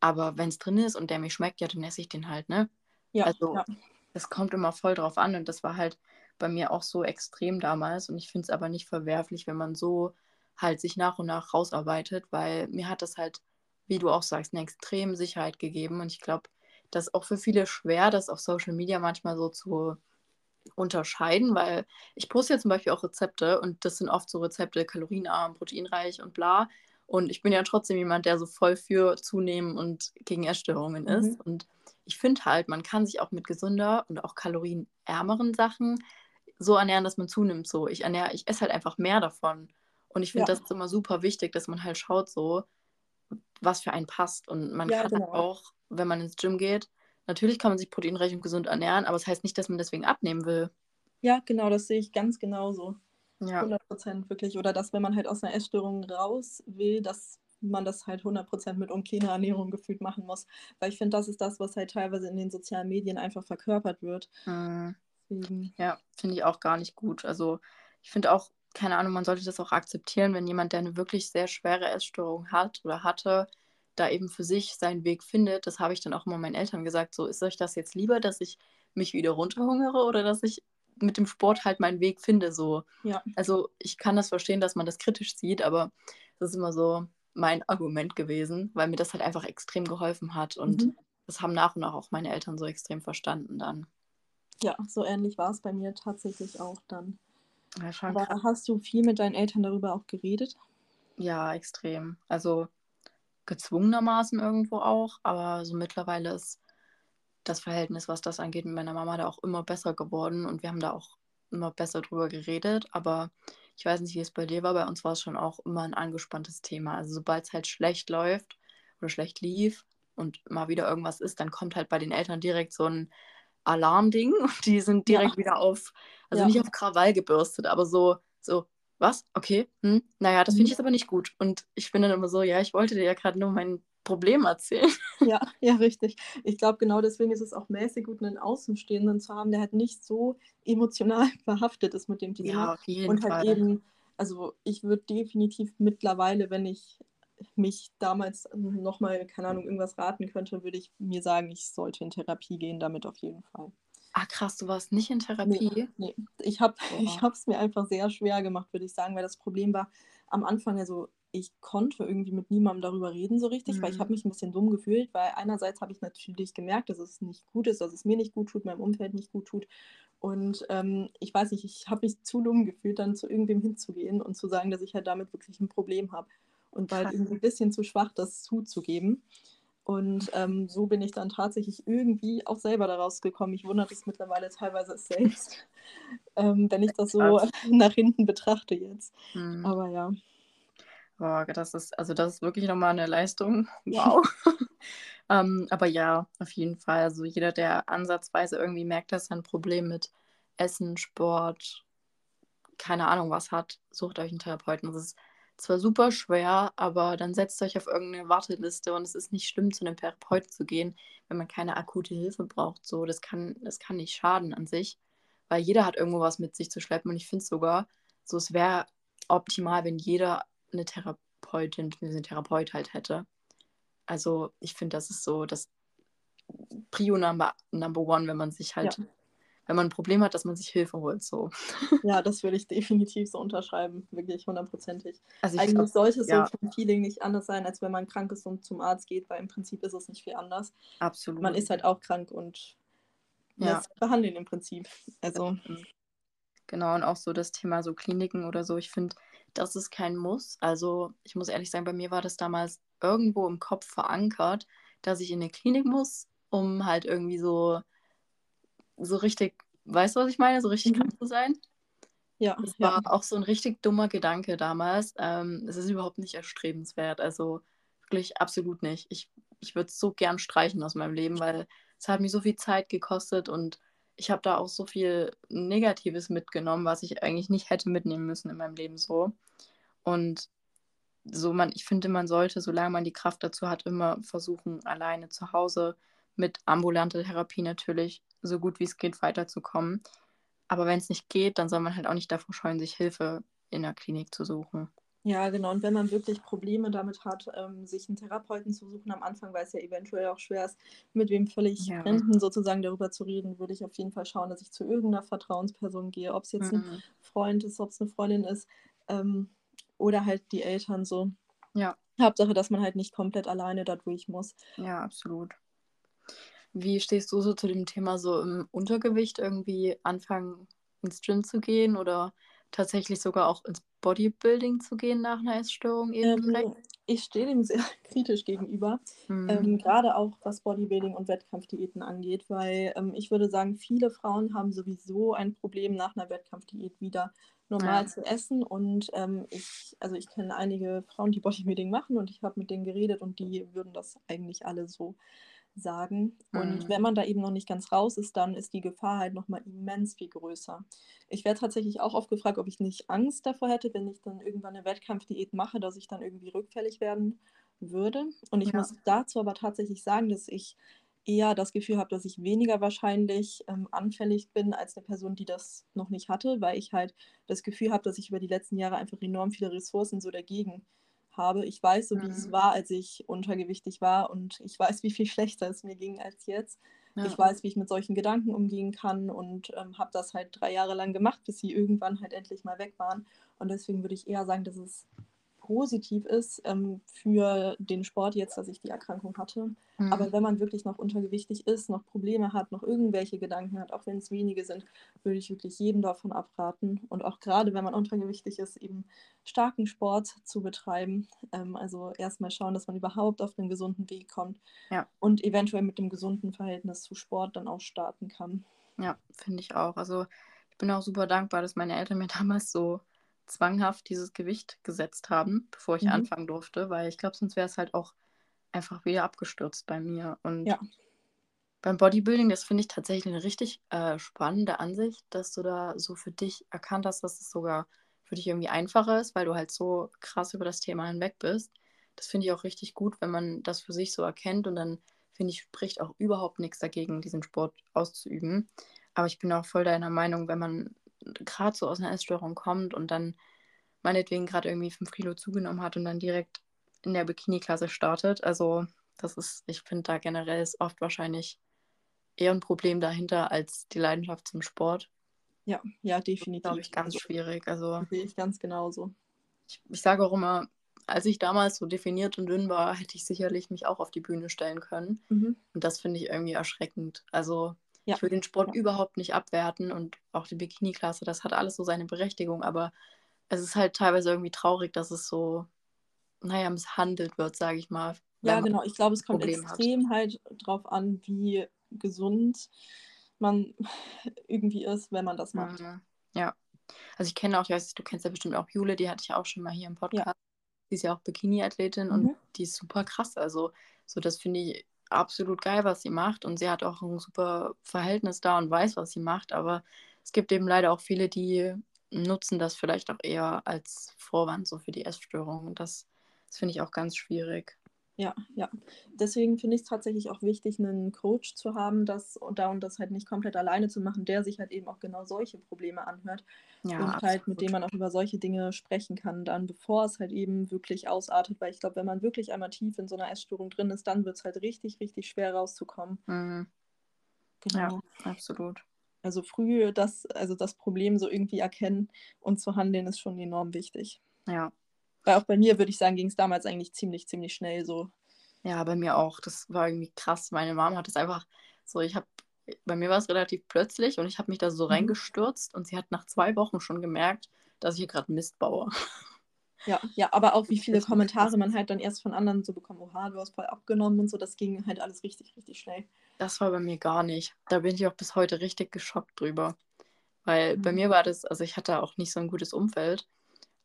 Aber wenn es drin ist und der mir schmeckt, ja, dann esse ich den halt, ne? Ja. Also, es kommt immer voll drauf an und das war halt bei mir auch so extrem damals und ich finde es aber nicht verwerflich, wenn man so halt sich nach und nach rausarbeitet, weil mir hat das halt, wie du auch sagst, eine extreme Sicherheit gegeben und ich glaube, das ist auch für viele schwer, das auf Social Media manchmal so zu unterscheiden, weil ich poste ja zum Beispiel auch Rezepte und das sind oft so Rezepte kalorienarm, proteinreich und bla. Und ich bin ja trotzdem jemand, der so voll für Zunehmen und gegen Essstörungen ist. Mhm. Und ich finde halt, man kann sich auch mit gesünder und auch kalorienärmeren Sachen so ernähren, dass man zunimmt. So, ich ernähre, ich esse halt einfach mehr davon. Und ich finde, ja. das ist immer super wichtig, dass man halt schaut, so, was für einen passt. Und man ja, kann genau. auch, wenn man ins Gym geht, natürlich kann man sich proteinreich und gesund ernähren, aber es das heißt nicht, dass man deswegen abnehmen will. Ja, genau, das sehe ich ganz genauso. Ja. 100 Prozent wirklich. Oder dass, wenn man halt aus einer Essstörung raus will, dass man das halt 100% mit uncleaner Ernährung gefühlt machen muss. Weil ich finde, das ist das, was halt teilweise in den sozialen Medien einfach verkörpert wird. Mhm. Ja, finde ich auch gar nicht gut. Also ich finde auch, keine Ahnung, man sollte das auch akzeptieren, wenn jemand, der eine wirklich sehr schwere Essstörung hat oder hatte, da eben für sich seinen Weg findet. Das habe ich dann auch immer meinen Eltern gesagt. So, ist euch das jetzt lieber, dass ich mich wieder runterhungere oder dass ich mit dem Sport halt meinen Weg finde? So. Ja. Also ich kann das verstehen, dass man das kritisch sieht, aber das ist immer so, mein Argument gewesen, weil mir das halt einfach extrem geholfen hat. Und mhm. das haben nach und nach auch meine Eltern so extrem verstanden dann. Ja, so ähnlich war es bei mir tatsächlich auch dann. Ja, Aber krass. hast du viel mit deinen Eltern darüber auch geredet? Ja, extrem. Also gezwungenermaßen irgendwo auch, aber so mittlerweile ist das Verhältnis, was das angeht, mit meiner Mama da auch immer besser geworden und wir haben da auch immer besser drüber geredet. Aber ich weiß nicht, wie es bei dir war. Bei uns war es schon auch immer ein angespanntes Thema. Also sobald es halt schlecht läuft oder schlecht lief und mal wieder irgendwas ist, dann kommt halt bei den Eltern direkt so ein Alarmding und die sind direkt ja. wieder auf, also ja. nicht auf Krawall gebürstet, aber so, so, was? Okay, hm? naja, das finde ich mhm. jetzt aber nicht gut. Und ich bin dann immer so, ja, ich wollte dir ja gerade nur mein Problem erzählen. Ja, ja, richtig. Ich glaube, genau deswegen ist es auch mäßig gut, einen Außenstehenden zu haben, der halt nicht so emotional behaftet ist mit dem Thema. Ja, auf jeden Und halt Fall. eben, also ich würde definitiv mittlerweile, wenn ich mich damals nochmal, keine Ahnung, irgendwas raten könnte, würde ich mir sagen, ich sollte in Therapie gehen, damit auf jeden Fall. Ah, krass, du warst nicht in Therapie? Nee, nee. ich habe es mir einfach sehr schwer gemacht, würde ich sagen, weil das Problem war am Anfang, also ich konnte irgendwie mit niemandem darüber reden so richtig, mhm. weil ich habe mhm. mich ein bisschen dumm gefühlt, weil einerseits habe ich natürlich gemerkt, dass es nicht gut ist, dass es mir nicht gut tut, meinem Umfeld nicht gut tut. Und ähm, ich weiß nicht, ich habe mich zu dumm gefühlt, dann zu irgendwem hinzugehen und zu sagen, dass ich halt damit wirklich ein Problem habe. Und war halt irgendwie ein bisschen zu schwach, das zuzugeben. Und ähm, so bin ich dann tatsächlich irgendwie auch selber daraus gekommen. Ich wundere es mittlerweile teilweise selbst, ähm, wenn ich das so nach hinten betrachte jetzt. Mhm. Aber ja. Boah, das ist, also das ist wirklich nochmal eine Leistung. Wow. ähm, aber ja, auf jeden Fall. Also jeder, der ansatzweise irgendwie merkt, dass er ein Problem mit Essen, Sport, keine Ahnung was hat, sucht euch einen Therapeuten. Das ist zwar super schwer, aber dann setzt euch auf irgendeine Warteliste und es ist nicht schlimm, zu einem Therapeuten zu gehen, wenn man keine akute Hilfe braucht. So, das kann, das kann nicht schaden an sich, weil jeder hat irgendwo was mit sich zu schleppen und ich finde sogar, so es wäre optimal, wenn jeder eine Therapeutin, einen Therapeut halt hätte. Also ich finde, das ist so das Prio Number, number One, wenn man sich halt, ja. Wenn man ein Problem hat, dass man sich Hilfe holt. So. Ja, das würde ich definitiv so unterschreiben, wirklich hundertprozentig. Also Eigentlich glaub, sollte es ja. so vom Feeling nicht anders sein, als wenn man krank ist und zum Arzt geht, weil im Prinzip ist es nicht viel anders. Absolut. Man ist halt auch krank und ja. lässt behandeln im Prinzip. Also. Genau, und auch so das Thema so Kliniken oder so. Ich finde, das ist kein Muss. Also ich muss ehrlich sagen, bei mir war das damals irgendwo im Kopf verankert, dass ich in eine Klinik muss, um halt irgendwie so, so richtig, weißt du, was ich meine? So richtig mhm. krank zu sein. Ja. Das war ja. auch so ein richtig dummer Gedanke damals. Ähm, es ist überhaupt nicht erstrebenswert. Also wirklich absolut nicht. Ich, ich würde es so gern streichen aus meinem Leben, weil es hat mir so viel Zeit gekostet und ich habe da auch so viel Negatives mitgenommen, was ich eigentlich nicht hätte mitnehmen müssen in meinem Leben so. Und so man, ich finde, man sollte, solange man die Kraft dazu hat, immer versuchen, alleine zu Hause mit ambulanter Therapie natürlich so gut wie es geht weiterzukommen. Aber wenn es nicht geht, dann soll man halt auch nicht davor scheuen, sich Hilfe in der Klinik zu suchen. Ja, genau. Und wenn man wirklich Probleme damit hat, ähm, sich einen Therapeuten zu suchen am Anfang, weil es ja eventuell auch schwer ist, mit wem völlig ja. Fremden sozusagen darüber zu reden, würde ich auf jeden Fall schauen, dass ich zu irgendeiner Vertrauensperson gehe, ob es jetzt mhm. ein Freund ist, ob es eine Freundin ist ähm, oder halt die Eltern so. Ja. Hauptsache, dass man halt nicht komplett alleine da durch muss. Ja, absolut. Wie stehst du so zu dem Thema so im Untergewicht irgendwie anfangen ins Gym zu gehen oder tatsächlich sogar auch ins Bodybuilding zu gehen nach einer Essstörung ähm, ich stehe dem sehr kritisch gegenüber, mhm. ähm, gerade auch was Bodybuilding und Wettkampfdiäten angeht, weil ähm, ich würde sagen, viele Frauen haben sowieso ein Problem nach einer Wettkampfdiät wieder normal ja. zu essen und ähm, ich, also ich kenne einige Frauen, die Bodybuilding machen und ich habe mit denen geredet und die würden das eigentlich alle so sagen. Und mhm. wenn man da eben noch nicht ganz raus ist, dann ist die Gefahr halt nochmal immens viel größer. Ich werde tatsächlich auch oft gefragt, ob ich nicht Angst davor hätte, wenn ich dann irgendwann eine Wettkampfdiät mache, dass ich dann irgendwie rückfällig werden würde. Und ich ja. muss dazu aber tatsächlich sagen, dass ich eher das Gefühl habe, dass ich weniger wahrscheinlich ähm, anfällig bin als eine Person, die das noch nicht hatte, weil ich halt das Gefühl habe, dass ich über die letzten Jahre einfach enorm viele Ressourcen so dagegen habe. Ich weiß so, wie mhm. es war, als ich untergewichtig war und ich weiß, wie viel schlechter es mir ging als jetzt. Ja. Ich weiß, wie ich mit solchen Gedanken umgehen kann und ähm, habe das halt drei Jahre lang gemacht, bis sie irgendwann halt endlich mal weg waren. Und deswegen würde ich eher sagen, dass es positiv ist ähm, für den Sport jetzt, dass ich die Erkrankung hatte. Mhm. Aber wenn man wirklich noch untergewichtig ist, noch Probleme hat, noch irgendwelche Gedanken hat, auch wenn es wenige sind, würde ich wirklich jedem davon abraten. Und auch gerade wenn man untergewichtig ist, eben starken Sport zu betreiben. Ähm, also erstmal schauen, dass man überhaupt auf einen gesunden Weg kommt ja. und eventuell mit dem gesunden Verhältnis zu Sport dann auch starten kann. Ja, finde ich auch. Also ich bin auch super dankbar, dass meine Eltern mir damals so zwanghaft dieses Gewicht gesetzt haben, bevor ich mhm. anfangen durfte, weil ich glaube, sonst wäre es halt auch einfach wieder abgestürzt bei mir. Und ja. beim Bodybuilding, das finde ich tatsächlich eine richtig äh, spannende Ansicht, dass du da so für dich erkannt hast, dass es sogar für dich irgendwie einfacher ist, weil du halt so krass über das Thema hinweg bist. Das finde ich auch richtig gut, wenn man das für sich so erkennt und dann finde ich, spricht auch überhaupt nichts dagegen, diesen Sport auszuüben. Aber ich bin auch voll deiner Meinung, wenn man gerade so aus einer Essstörung kommt und dann meinetwegen gerade irgendwie 5 Kilo zugenommen hat und dann direkt in der Bikini-Klasse startet. Also das ist, ich finde da generell ist oft wahrscheinlich eher ein Problem dahinter als die Leidenschaft zum Sport. Ja, ja, definitiv. Glaube ich ganz also, schwierig. Also sehe ich ganz genauso. Ich, ich sage auch immer, als ich damals so definiert und dünn war, hätte ich sicherlich mich auch auf die Bühne stellen können. Mhm. Und das finde ich irgendwie erschreckend. Also ja. Ich will den Sport ja. überhaupt nicht abwerten und auch die Bikini-Klasse, das hat alles so seine Berechtigung, aber es ist halt teilweise irgendwie traurig, dass es so, naja, misshandelt wird, sage ich mal. Ja, genau. Ich glaube, es kommt Problem extrem hat. halt drauf an, wie gesund man irgendwie ist, wenn man das macht. Mhm. Ja. Also ich kenne auch, ich weiß, du kennst ja bestimmt auch Jule, die hatte ich auch schon mal hier im Podcast. Ja. Die ist ja auch Bikini-Athletin mhm. und die ist super krass. Also so, das finde ich absolut geil, was sie macht und sie hat auch ein super Verhältnis da und weiß, was sie macht, aber es gibt eben leider auch viele, die nutzen das vielleicht auch eher als Vorwand so für die Essstörung und das, das finde ich auch ganz schwierig. Ja, ja. Deswegen finde ich es tatsächlich auch wichtig, einen Coach zu haben, das und da und das halt nicht komplett alleine zu machen, der sich halt eben auch genau solche Probleme anhört. Ja, und halt mit dem man auch über solche Dinge sprechen kann, dann bevor es halt eben wirklich ausartet. Weil ich glaube, wenn man wirklich einmal tief in so einer Essstörung drin ist, dann wird es halt richtig, richtig schwer rauszukommen. Mhm. Genau. Ja, absolut. Also früh das, also das Problem so irgendwie erkennen und zu handeln, ist schon enorm wichtig. Ja, weil auch bei mir, würde ich sagen, ging es damals eigentlich ziemlich, ziemlich schnell so. Ja, bei mir auch. Das war irgendwie krass. Meine Mom hat es einfach so, ich habe, bei mir war es relativ plötzlich und ich habe mich da so mhm. reingestürzt und sie hat nach zwei Wochen schon gemerkt, dass ich hier gerade Mist baue. Ja, ja, aber auch wie viele Kommentare man halt dann erst von anderen so bekommt, oha, du hast voll abgenommen und so, das ging halt alles richtig, richtig schnell. Das war bei mir gar nicht. Da bin ich auch bis heute richtig geschockt drüber. Weil mhm. bei mir war das, also ich hatte auch nicht so ein gutes Umfeld.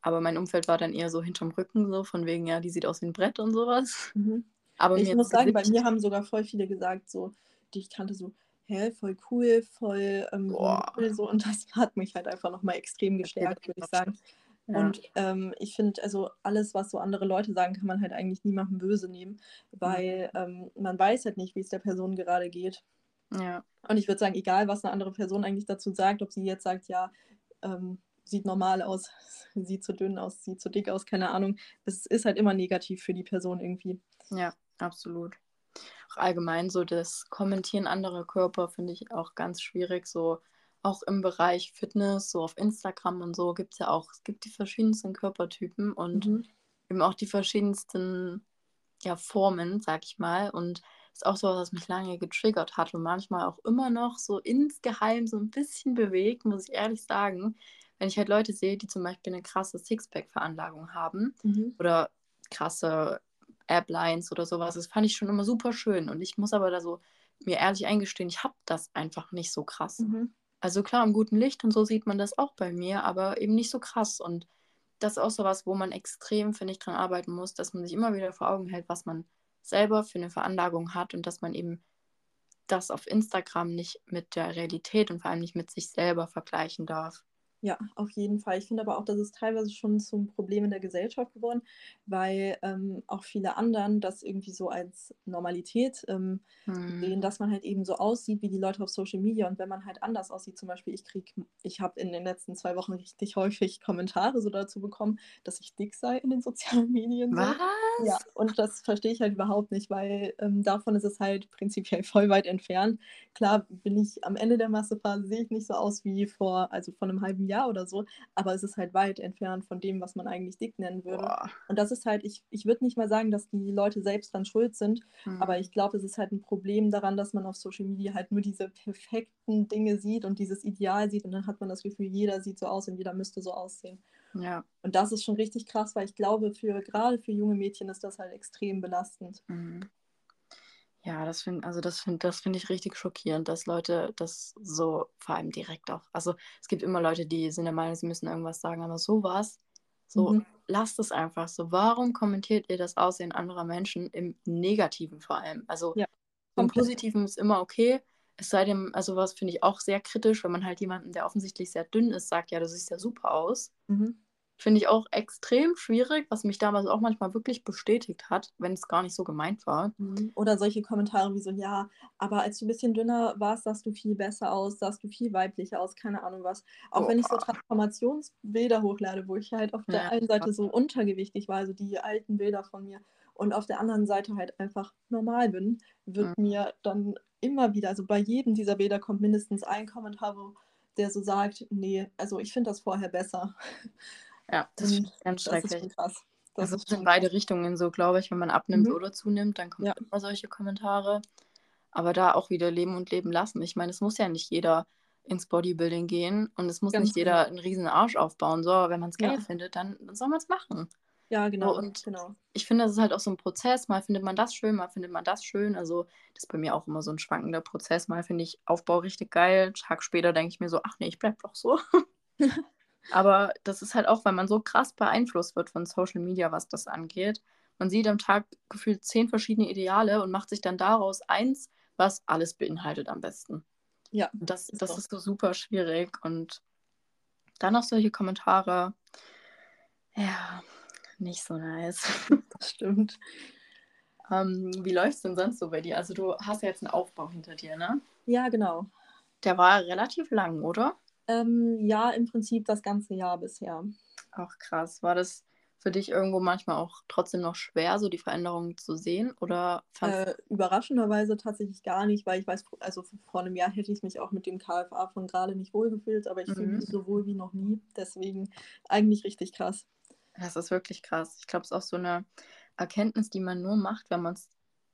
Aber mein Umfeld war dann eher so hinterm Rücken, so von wegen, ja, die sieht aus wie ein Brett und sowas. Mhm. Aber ich muss sagen, bei mir haben sogar voll viele gesagt, so, die ich kannte, so, hä, voll cool, voll ähm, cool, so. Und das hat mich halt einfach nochmal extrem gestärkt, würde ich sagen. Ja. Und ähm, ich finde, also alles, was so andere Leute sagen, kann man halt eigentlich niemandem böse nehmen, weil mhm. ähm, man weiß halt nicht, wie es der Person gerade geht. Ja. Und ich würde sagen, egal, was eine andere Person eigentlich dazu sagt, ob sie jetzt sagt, ja, ähm, sieht normal aus, sieht zu dünn aus, sieht zu dick aus, keine Ahnung. Es ist halt immer negativ für die Person irgendwie. Ja, absolut. Auch allgemein so das Kommentieren anderer Körper finde ich auch ganz schwierig. So auch im Bereich Fitness, so auf Instagram und so gibt es ja auch, es gibt die verschiedensten Körpertypen und mhm. eben auch die verschiedensten ja, Formen, sag ich mal. Und ist auch so, was mich lange getriggert hat und manchmal auch immer noch so insgeheim so ein bisschen bewegt, muss ich ehrlich sagen wenn ich halt Leute sehe, die zum Beispiel eine krasse Sixpack-Veranlagung haben mhm. oder krasse Applines oder sowas. Das fand ich schon immer super schön. Und ich muss aber da so mir ehrlich eingestehen, ich habe das einfach nicht so krass. Mhm. Also klar, im guten Licht und so sieht man das auch bei mir, aber eben nicht so krass. Und das ist auch so was, wo man extrem, finde ich, dran arbeiten muss, dass man sich immer wieder vor Augen hält, was man selber für eine Veranlagung hat und dass man eben das auf Instagram nicht mit der Realität und vor allem nicht mit sich selber vergleichen darf. Ja, auf jeden Fall. Ich finde aber auch, das ist teilweise schon zum Problem in der Gesellschaft geworden, weil ähm, auch viele anderen das irgendwie so als Normalität ähm, hm. sehen, dass man halt eben so aussieht wie die Leute auf Social Media. Und wenn man halt anders aussieht, zum Beispiel, ich kriege, ich habe in den letzten zwei Wochen richtig häufig Kommentare so dazu bekommen, dass ich dick sei in den sozialen Medien. Was? So. Ja, und das verstehe ich halt überhaupt nicht, weil ähm, davon ist es halt prinzipiell voll weit entfernt. Klar bin ich am Ende der Massephase, sehe ich nicht so aus wie vor, also vor einem halben Jahr Jahr oder so, aber es ist halt weit entfernt von dem, was man eigentlich dick nennen würde. Boah. Und das ist halt, ich, ich würde nicht mal sagen, dass die Leute selbst dann schuld sind, mhm. aber ich glaube, es ist halt ein Problem daran, dass man auf Social Media halt nur diese perfekten Dinge sieht und dieses Ideal sieht und dann hat man das Gefühl, jeder sieht so aus und jeder müsste so aussehen. Ja. Und das ist schon richtig krass, weil ich glaube, für gerade für junge Mädchen ist das halt extrem belastend. Mhm. Ja, das finde also das finde das finde ich richtig schockierend, dass Leute das so vor allem direkt auch. Also es gibt immer Leute, die sind der Meinung, sie müssen irgendwas sagen, aber sowas, so mhm. lasst es einfach so. Warum kommentiert ihr das Aussehen anderer Menschen im Negativen vor allem? Also ja, im Positiven ist immer okay. Es sei denn, also was finde ich auch sehr kritisch, wenn man halt jemanden, der offensichtlich sehr dünn ist, sagt, ja, du siehst ja super aus. Mhm. Finde ich auch extrem schwierig, was mich damals auch manchmal wirklich bestätigt hat, wenn es gar nicht so gemeint war. Mhm. Oder solche Kommentare wie so, ja, aber als du ein bisschen dünner warst, sahst du viel besser aus, sahst du viel weiblicher aus, keine Ahnung was. Auch oh. wenn ich so Transformationsbilder hochlade, wo ich halt auf der ja, einen Seite so untergewichtig war, also die alten Bilder von mir, und auf der anderen Seite halt einfach normal bin, wird mhm. mir dann immer wieder, also bei jedem dieser Bilder kommt mindestens ein Kommentar, wo der so sagt, nee, also ich finde das vorher besser. Ja, das ist ganz schrecklich. Das ist krass. Das also ist in beide Richtungen so, glaube ich. Wenn man abnimmt mhm. oder zunimmt, dann kommen ja. immer solche Kommentare. Aber da auch wieder leben und leben lassen. Ich meine, es muss ja nicht jeder ins Bodybuilding gehen und es muss Ganz nicht jeder genau. einen riesen Arsch aufbauen. So, wenn man es geil ja. findet, dann, dann soll man es machen. Ja, genau. So, und genau. ich finde, das ist halt auch so ein Prozess. Mal findet man das schön, mal findet man das schön. Also, das ist bei mir auch immer so ein schwankender Prozess. Mal finde ich Aufbau richtig geil. Einen Tag später denke ich mir so, ach nee, ich bleib doch so. Aber das ist halt auch, weil man so krass beeinflusst wird von Social Media, was das angeht. Man sieht am Tag gefühlt zehn verschiedene Ideale und macht sich dann daraus eins, was alles beinhaltet am besten. Ja. Und das, ist, das ist so super schwierig. Und dann noch solche Kommentare. Ja, nicht so nice. Das stimmt. Ähm, wie läuft es denn sonst so bei dir? Also du hast ja jetzt einen Aufbau hinter dir, ne? Ja, genau. Der war relativ lang, oder? Ähm, ja, im Prinzip das ganze Jahr bisher. Ach krass. War das für dich irgendwo manchmal auch trotzdem noch schwer, so die Veränderungen zu sehen? Oder äh, überraschenderweise tatsächlich gar nicht, weil ich weiß, also vor einem Jahr hätte ich mich auch mit dem KFA von gerade nicht wohlgefühlt, aber ich mhm. fühle mich so wohl wie noch nie. Deswegen eigentlich richtig krass. Das ist wirklich krass. Ich glaube, es ist auch so eine Erkenntnis, die man nur macht, wenn man es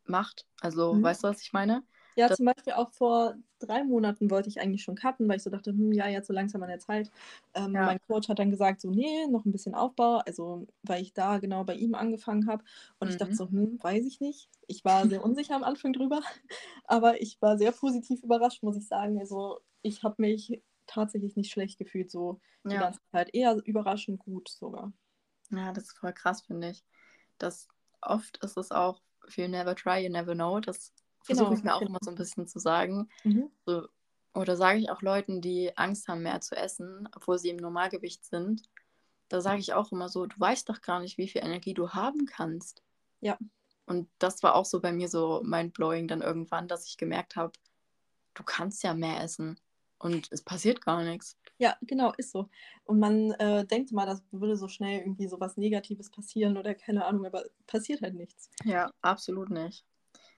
macht. Also, mhm. weißt du, was ich meine? Ja, zum Beispiel auch vor drei Monaten wollte ich eigentlich schon cutten, weil ich so dachte, hm, ja, jetzt so langsam an der Zeit. Ähm, ja. Mein Coach hat dann gesagt, so, nee, noch ein bisschen Aufbau, also weil ich da genau bei ihm angefangen habe. Und mhm. ich dachte mhm. so, hm, weiß ich nicht. Ich war sehr unsicher am Anfang drüber, aber ich war sehr positiv überrascht, muss ich sagen. Also ich habe mich tatsächlich nicht schlecht gefühlt, so die ja. ganze Zeit. Eher überraschend gut sogar. Ja, das ist voll krass, finde ich. Das oft ist es auch für Never Try, You Never Know. Das versuche genau, ich mir auch immer so ein bisschen zu sagen. Mhm. So, oder sage ich auch Leuten, die Angst haben, mehr zu essen, obwohl sie im Normalgewicht sind, da sage ich auch immer so, du weißt doch gar nicht, wie viel Energie du haben kannst. Ja. Und das war auch so bei mir so mindblowing dann irgendwann, dass ich gemerkt habe, du kannst ja mehr essen und es passiert gar nichts. Ja, genau, ist so. Und man äh, denkt mal, das würde so schnell irgendwie so was Negatives passieren oder keine Ahnung, aber passiert halt nichts. Ja, absolut nicht.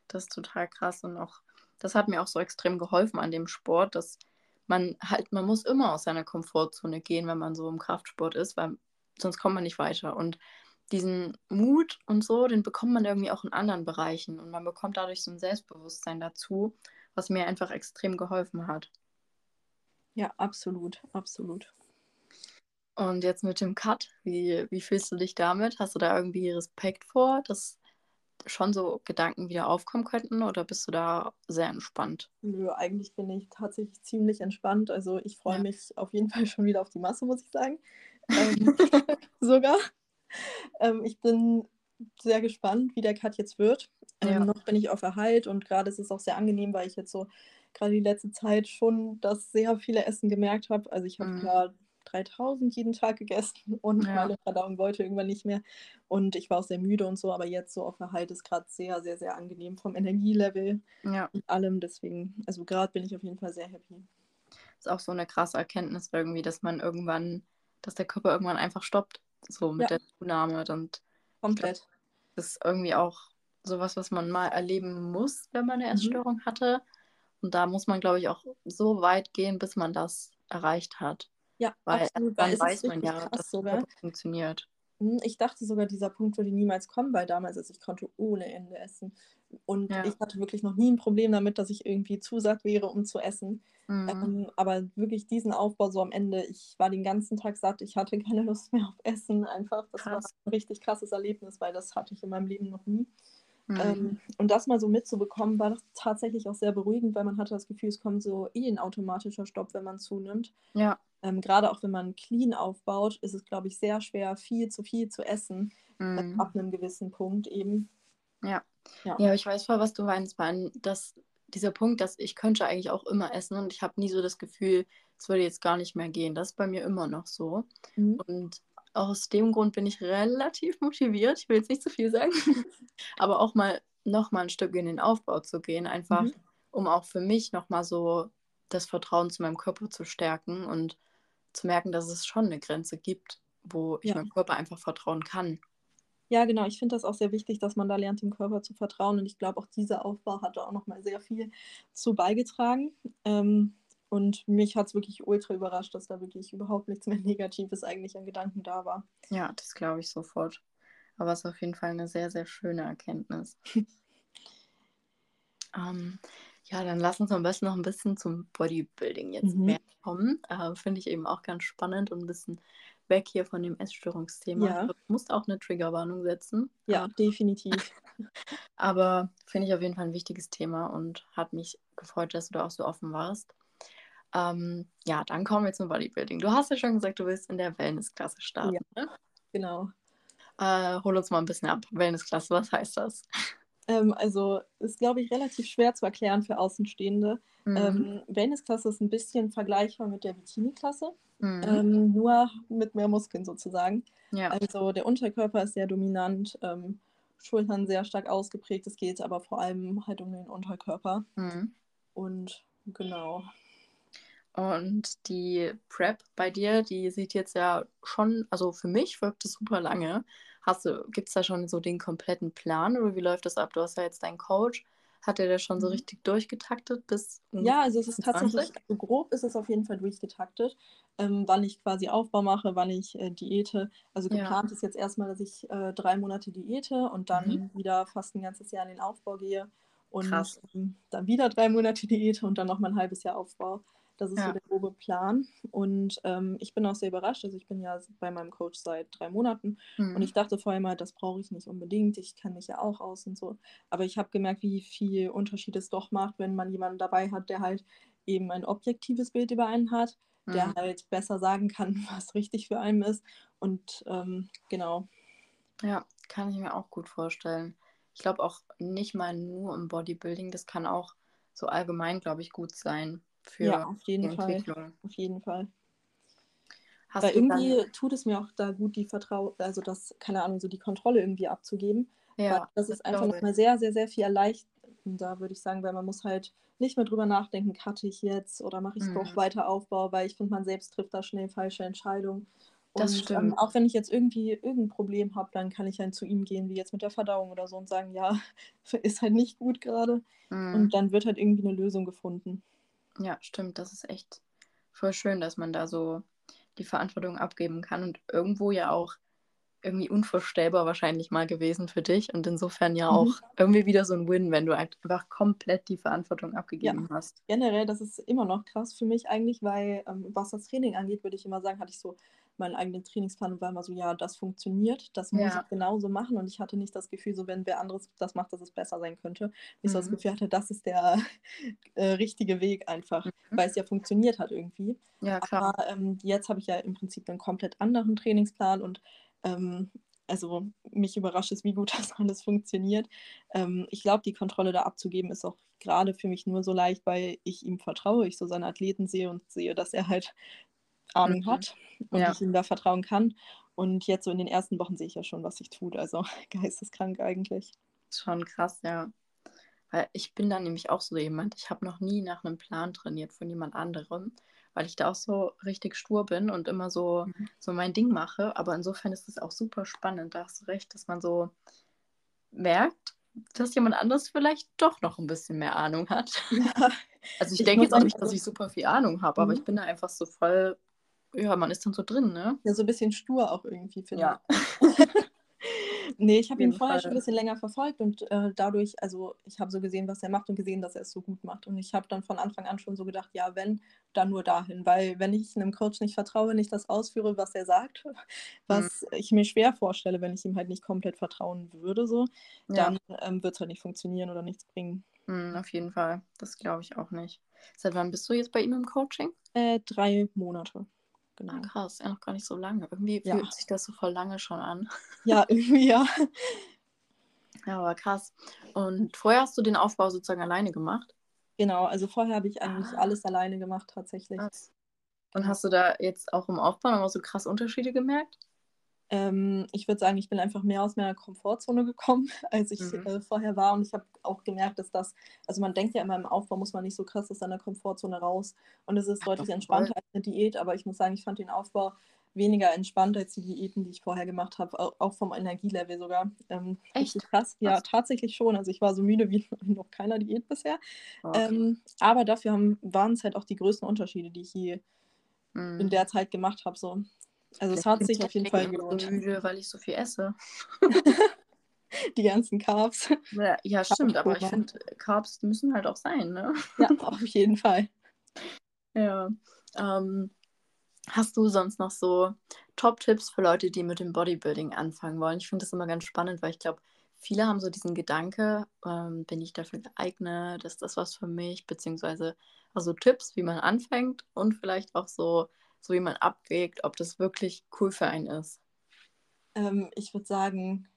Das ist total krass und auch, das hat mir auch so extrem geholfen an dem Sport, dass man halt, man muss immer aus seiner Komfortzone gehen, wenn man so im Kraftsport ist, weil sonst kommt man nicht weiter. Und diesen Mut und so, den bekommt man irgendwie auch in anderen Bereichen und man bekommt dadurch so ein Selbstbewusstsein dazu, was mir einfach extrem geholfen hat. Ja, absolut, absolut. Und jetzt mit dem Cut, wie, wie fühlst du dich damit? Hast du da irgendwie Respekt vor, dass schon so Gedanken wieder aufkommen könnten oder bist du da sehr entspannt? Nö, eigentlich bin ich tatsächlich ziemlich entspannt. Also ich freue ja. mich auf jeden Fall schon wieder auf die Masse, muss ich sagen. Ähm, sogar. Ähm, ich bin sehr gespannt, wie der Cut jetzt wird. Ähm, ja. Noch bin ich auf Erhalt und gerade ist es auch sehr angenehm, weil ich jetzt so gerade die letzte Zeit schon das sehr viele Essen gemerkt habe. Also ich habe mhm. klar 3000 jeden Tag gegessen und ja. meine Verdauung wollte irgendwann nicht mehr. Und ich war auch sehr müde und so, aber jetzt so auf Erhalt ist gerade sehr, sehr, sehr angenehm vom Energielevel ja. und allem. Deswegen, also gerade bin ich auf jeden Fall sehr happy. Das ist auch so eine krasse Erkenntnis irgendwie, dass man irgendwann, dass der Körper irgendwann einfach stoppt, so mit ja. der Zunahme. Und Komplett. Glaub, das ist irgendwie auch sowas, was man mal erleben muss, wenn man eine mhm. Essstörung mhm. hatte. Und da muss man, glaube ich, auch so weit gehen, bis man das erreicht hat. Ja, Weil absolut. dann weiß man ja, dass sogar. das funktioniert. Hm, ich dachte sogar, dieser Punkt würde niemals kommen, weil damals, also ich konnte ohne Ende essen. Und ja. ich hatte wirklich noch nie ein Problem damit, dass ich irgendwie zu satt wäre, um zu essen. Mhm. Ähm, aber wirklich diesen Aufbau so am Ende, ich war den ganzen Tag satt, ich hatte keine Lust mehr auf Essen einfach. Das Krass. war ein richtig krasses Erlebnis, weil das hatte ich in meinem Leben noch nie. Mhm. Ähm, und das mal so mitzubekommen, war das tatsächlich auch sehr beruhigend, weil man hatte das Gefühl, es kommt so eh ein automatischer Stopp, wenn man zunimmt. Ja. Ähm, Gerade auch wenn man clean aufbaut, ist es, glaube ich, sehr schwer, viel zu viel zu essen, mhm. ab einem gewissen Punkt eben. Ja. ja. Ja, ich weiß voll, was du meinst, Mann. Dass dieser Punkt, dass ich könnte eigentlich auch immer essen und ich habe nie so das Gefühl, es würde jetzt gar nicht mehr gehen. Das ist bei mir immer noch so. Mhm. Und aus dem Grund bin ich relativ motiviert. Ich will jetzt nicht zu viel sagen, aber auch mal noch mal ein Stück in den Aufbau zu gehen, einfach mhm. um auch für mich noch mal so das Vertrauen zu meinem Körper zu stärken und zu merken, dass es schon eine Grenze gibt, wo ich ja. meinem Körper einfach vertrauen kann. Ja, genau. Ich finde das auch sehr wichtig, dass man da lernt, dem Körper zu vertrauen. Und ich glaube, auch dieser Aufbau hat da auch noch mal sehr viel zu beigetragen. Ähm, und mich hat es wirklich ultra überrascht, dass da wirklich überhaupt nichts mehr Negatives eigentlich an Gedanken da war. Ja, das glaube ich sofort. Aber es ist auf jeden Fall eine sehr, sehr schöne Erkenntnis. ähm, ja, dann lass uns am besten noch ein bisschen zum Bodybuilding jetzt mhm. mehr kommen. Äh, Finde ich eben auch ganz spannend und ein bisschen weg hier von dem Essstörungsthema. Ja. Du musst auch eine Triggerwarnung setzen. Ja, äh, definitiv. Aber finde ich auf jeden Fall ein wichtiges Thema und hat mich gefreut, dass du da auch so offen warst. Ähm, ja, dann kommen wir zum Bodybuilding. Du hast ja schon gesagt, du willst in der Wellnessklasse starten. Ja, ne? genau. Äh, hol uns mal ein bisschen ab. Wellnessklasse, was heißt das? Ähm, also ist, glaube ich, relativ schwer zu erklären für Außenstehende. Mhm. Ähm, Wellnessklasse ist ein bisschen vergleichbar mit der Bikini-Klasse, mhm. ähm, nur mit mehr Muskeln sozusagen. Ja. Also der Unterkörper ist sehr dominant, ähm, Schultern sehr stark ausgeprägt. Es geht aber vor allem halt um den Unterkörper. Mhm. Und genau. Und die Prep bei dir, die sieht jetzt ja schon, also für mich wirkt es super lange. Hast du, gibt es da schon so den kompletten Plan oder wie läuft das ab? Du hast ja jetzt deinen Coach. Hat der das schon so mhm. richtig durchgetaktet bis? Ja, also es ist tatsächlich, so grob ist es auf jeden Fall durchgetaktet, ähm, wann ich quasi Aufbau mache, wann ich äh, Diete. Also geplant ja. ist jetzt erstmal, dass ich äh, drei Monate Diete und dann mhm. wieder fast ein ganzes Jahr in den Aufbau gehe und ähm, dann wieder drei Monate Diete und dann nochmal ein halbes Jahr Aufbau. Das ist ja. so der grobe Plan. Und ähm, ich bin auch sehr überrascht. Also ich bin ja bei meinem Coach seit drei Monaten mhm. und ich dachte vorher mal, das brauche ich nicht unbedingt. Ich kenne mich ja auch aus und so. Aber ich habe gemerkt, wie viel Unterschied es doch macht, wenn man jemanden dabei hat, der halt eben ein objektives Bild über einen hat, mhm. der halt besser sagen kann, was richtig für einen ist. Und ähm, genau. Ja, kann ich mir auch gut vorstellen. Ich glaube auch nicht mal nur im Bodybuilding, das kann auch so allgemein, glaube ich, gut sein für ja, auf jeden Fall. Auf jeden Fall. Hast Weil irgendwie dann... tut es mir auch da gut, die Vertrauen, also das, keine Ahnung, so die Kontrolle irgendwie abzugeben. Ja, das ist einfach nochmal sehr, sehr, sehr viel erleichternder, würde ich sagen, weil man muss halt nicht mehr drüber nachdenken, cutte ich jetzt oder mache ich mhm. doch weiter Aufbau, weil ich finde, man selbst trifft da schnell falsche Entscheidungen. Und das ähm, stimmt. Ähm, auch wenn ich jetzt irgendwie irgendein Problem habe, dann kann ich dann zu ihm gehen, wie jetzt mit der Verdauung oder so, und sagen, ja, ist halt nicht gut gerade. Mhm. Und dann wird halt irgendwie eine Lösung gefunden. Ja, stimmt. Das ist echt voll schön, dass man da so die Verantwortung abgeben kann und irgendwo ja auch irgendwie unvorstellbar wahrscheinlich mal gewesen für dich und insofern ja auch mhm. irgendwie wieder so ein Win, wenn du einfach komplett die Verantwortung abgegeben ja. hast. Generell, das ist immer noch krass für mich eigentlich, weil ähm, was das Training angeht, würde ich immer sagen, hatte ich so meinen eigenen Trainingsplan und war immer so, ja, das funktioniert, das muss Ja. ich genauso machen. Und ich hatte nicht das Gefühl, so wenn wer anderes das macht, dass es besser sein könnte. Ich so das Mhm. Gefühl hatte, das ist der äh, richtige Weg einfach, Mhm. weil es ja funktioniert hat irgendwie. Ja, klar. Aber ähm, jetzt habe ich ja im Prinzip einen komplett anderen Trainingsplan und ähm, also mich überrascht es, wie gut das alles funktioniert. Ähm, ich glaube, die Kontrolle da abzugeben ist auch gerade für mich nur so leicht, weil ich ihm vertraue, ich so seine Athleten sehe und sehe, dass er halt Ahnung Mhm. hat und Ja. ich ihm da vertrauen kann. Und jetzt so in den ersten Wochen sehe ich ja schon, was sich tut. Also geisteskrank eigentlich. Schon krass, ja. Weil ich bin dann nämlich auch so jemand, ich habe noch nie nach einem Plan trainiert von jemand anderem, weil ich da auch so richtig stur bin und immer so, Mhm. so mein Ding mache. Aber insofern ist es auch super spannend, da hast du recht, dass man so merkt, dass jemand anderes vielleicht doch noch ein bisschen mehr Ahnung hat. Ja, Also ich Ich denke jetzt auch nicht, dass ich super viel Ahnung habe, aber Mhm. ich bin da einfach so voll, ja, man ist dann so drin, ne? ja, so ein bisschen stur auch irgendwie, finde Ja. ich. Nee, ich habe ihn vorher Fall. schon ein bisschen länger verfolgt und äh, dadurch, also ich habe so gesehen, was er macht und gesehen, dass er es so gut macht. Und ich habe dann von Anfang an schon so gedacht, ja, wenn, dann nur dahin. Weil wenn ich einem Coach nicht vertraue, nicht das ausführe, was er sagt, was ich mir schwer vorstelle, wenn ich ihm halt nicht komplett vertrauen würde, so, Ja. dann ähm, wird es halt nicht funktionieren oder nichts bringen. Hm, auf jeden Fall. Das glaube ich auch nicht. Seit wann bist du jetzt bei ihm im Coaching? Äh, drei Monate. Ah, Genau. krass, ja, noch gar nicht so lange. Irgendwie Ja. fühlt sich das so voll lange schon an. Ja, irgendwie ja. Ja, aber krass. Und vorher hast du den Aufbau sozusagen alleine gemacht? Genau, also vorher habe ich eigentlich Ah. alles alleine gemacht, tatsächlich. Krass. Und hast du da jetzt auch im Aufbau nochmal so krass Unterschiede gemerkt? Ähm, ich würde sagen, ich bin einfach mehr aus meiner Komfortzone gekommen, als ich Mhm. äh, vorher war. Und ich habe auch gemerkt, dass das, also man denkt ja immer im Aufbau muss man nicht so krass aus seiner Komfortzone raus. Und es ist Ach, deutlich doch, entspannter als eine Diät, aber ich muss sagen, ich fand den Aufbau weniger entspannt als die Diäten, die ich vorher gemacht habe, au- auch vom Energielevel sogar. Ähm, Echt? krass. Ja, Krass. tatsächlich schon. Also ich war so müde wie noch keiner Diät bisher. Oh, okay. Ähm, aber dafür haben, waren es halt auch die größten Unterschiede, die ich je Hm. in der Zeit gemacht habe. So. Also es hat bin sich ich auf jeden Fall deswegen so gelohnt. müde, weil ich so viel esse. Die ganzen Carbs. Ja, ja stimmt, aber ich finde, Carbs müssen halt auch sein, ne? Ja, auf jeden Fall. Ja. Ähm, hast du sonst noch so Top-Tipps für Leute, die mit dem Bodybuilding anfangen wollen? Ich finde das immer ganz spannend, weil ich glaube, viele haben so diesen Gedanke, ähm, bin ich dafür geeignet, ist das was für mich, beziehungsweise also Tipps, wie man anfängt und vielleicht auch so, so wie man abwägt, ob das wirklich cool für einen ist. Ähm, ich würde sagen,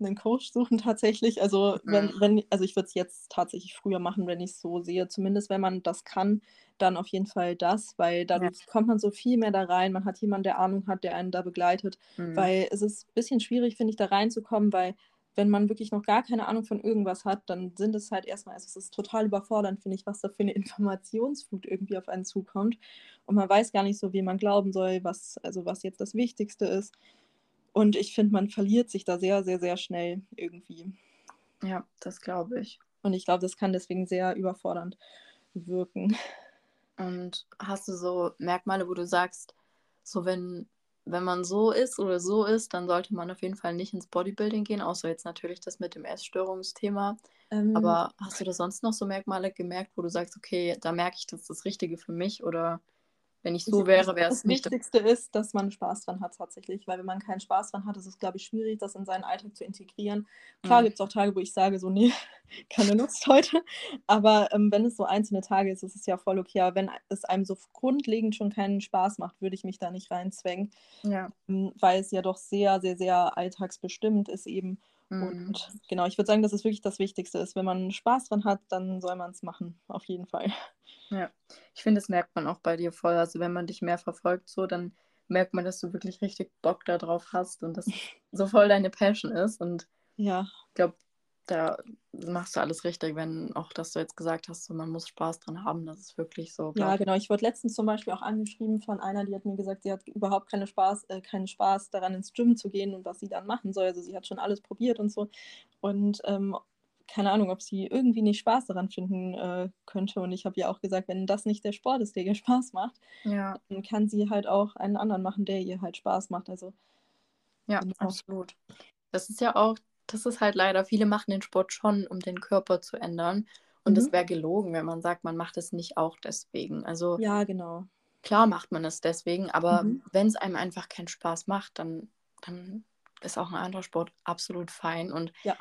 einen Coach suchen tatsächlich. Also, wenn, Mhm. wenn, also ich würde es jetzt tatsächlich früher machen, wenn ich es so sehe. Zumindest wenn man das kann, dann auf jeden Fall das, weil dadurch kommt man so viel mehr da rein. Man hat jemanden, der Ahnung hat, der einen da begleitet. Mhm. Weil es ist ein bisschen schwierig, finde ich, da reinzukommen, weil wenn man wirklich noch gar keine Ahnung von irgendwas hat, dann sind es halt erstmal, also es ist total überfordernd, finde ich, was da für eine Informationsflut irgendwie auf einen zukommt. Und man weiß gar nicht so, wie man glauben soll, was, also was jetzt das Wichtigste ist. Und ich finde, man verliert sich da sehr, sehr, sehr schnell irgendwie. Ja, das glaube ich. Und ich glaube, das kann deswegen sehr überfordernd wirken. Und hast du so Merkmale, wo du sagst, so wenn, wenn man so ist oder so ist, dann sollte man auf jeden Fall nicht ins Bodybuilding gehen, außer jetzt natürlich das mit dem Essstörungsthema. Ähm, Aber hast du da sonst noch so Merkmale gemerkt, wo du sagst, okay, da merke ich, das ist das Richtige für mich oder wenn ich so wäre, wäre es das nicht. Wichtigste ist, dass man Spaß dran hat tatsächlich, weil wenn man keinen Spaß dran hat, ist es, glaube ich, schwierig, das in seinen Alltag zu integrieren. Klar Mhm. gibt es auch Tage, wo ich sage, so, nee, keine Lust heute. Aber ähm, wenn es so einzelne Tage ist, ist es ja voll okay. Aber wenn es einem so grundlegend schon keinen Spaß macht, würde ich mich da nicht reinzwängen, Ja. ähm, weil es ja doch sehr, sehr, sehr alltagsbestimmt ist eben. Mhm. Und genau, ich würde sagen, dass es wirklich das Wichtigste ist. Wenn man Spaß dran hat, dann soll man es machen, auf jeden Fall. Ja, ich finde, das merkt man auch bei dir voll. Also wenn man dich mehr verfolgt, so, dann merkt man, dass du wirklich richtig Bock darauf hast und dass so voll deine Passion ist. Und Ja, ich glaube, da machst du alles richtig, wenn auch, dass du jetzt gesagt hast, so, man muss Spaß dran haben. Das ist wirklich so. Ja, genau. Ich wurde letztens zum Beispiel auch angeschrieben von einer, die hat mir gesagt, sie hat überhaupt keine Spaß, äh, keinen Spaß daran, ins Gym zu gehen und was sie dann machen soll. Also sie hat schon alles probiert und so. Und ähm, keine Ahnung, ob sie irgendwie nicht Spaß daran finden äh, könnte. Und ich habe ihr auch gesagt, wenn das nicht der Sport ist, der ihr Spaß macht, ja, dann kann sie halt auch einen anderen machen, der ihr halt Spaß macht. Also ja, Genau. absolut. Das ist ja auch, das ist halt leider, viele machen den Sport schon, um den Körper zu ändern. Und es Mhm. wäre gelogen, wenn man sagt, man macht es nicht auch deswegen. Also ja, genau. klar macht man es deswegen, aber mhm. wenn es einem einfach keinen Spaß macht, dann, dann ist auch ein anderer Sport absolut fein. Und ja.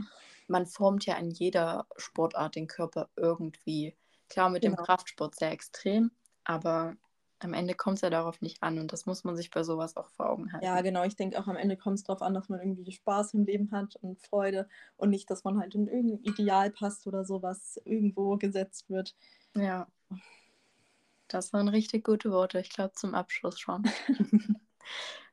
man formt ja in jeder Sportart den Körper irgendwie. Klar, mit genau. dem Kraftsport sehr extrem, aber am Ende kommt es ja darauf nicht an und das muss man sich bei sowas auch vor Augen halten. Ja, genau. Ich denke auch am Ende kommt es darauf an, dass man irgendwie Spaß im Leben hat und Freude und nicht, dass man halt in irgendein Ideal passt oder sowas irgendwo gesetzt wird. Ja. Das waren richtig gute Worte. Ich glaube, zum Abschluss schon.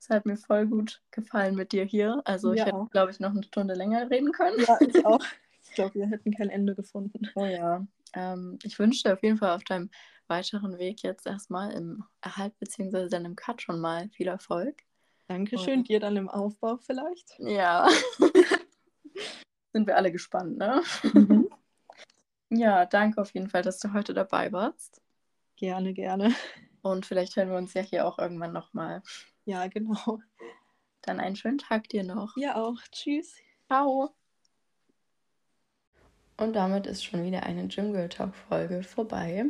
Es hat mir voll gut gefallen mit dir hier. Also ich hätte, glaube ich, noch eine Stunde länger reden können. Ja, ich auch. Ich glaube, wir hätten kein Ende gefunden. Oh ja. Ähm, ich wünsche dir auf jeden Fall auf deinem weiteren Weg jetzt erstmal im Erhalt bzw. dann im Cut schon mal viel Erfolg. Dankeschön, Und, dir dann im Aufbau vielleicht. Ja. Sind wir alle gespannt, ne? Mhm. Ja, danke auf jeden Fall, dass du heute dabei warst. Gerne, gerne. Und vielleicht hören wir uns ja hier auch irgendwann nochmal. Ja, genau. Dann einen schönen Tag dir noch. Ja, auch. Tschüss. Ciao. Und damit ist schon wieder eine Gym Girl Talk Folge vorbei.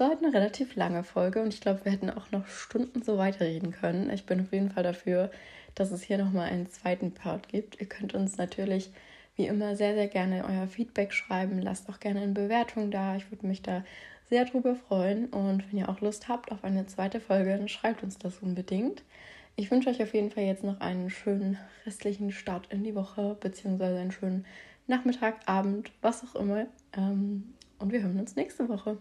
War halt eine relativ lange Folge und ich glaube, wir hätten auch noch Stunden so weiterreden können. Ich bin auf jeden Fall dafür, dass es hier nochmal einen zweiten Part gibt. Ihr könnt uns natürlich wie immer sehr, sehr gerne euer Feedback schreiben. Lasst auch gerne eine Bewertung da. Ich würde mich da sehr drüber freuen. Und wenn ihr auch Lust habt auf eine zweite Folge, dann schreibt uns das unbedingt. Ich wünsche euch auf jeden Fall jetzt noch einen schönen restlichen Start in die Woche, beziehungsweise einen schönen Nachmittag, Abend, was auch immer. Ähm, und wir hören uns nächste Woche.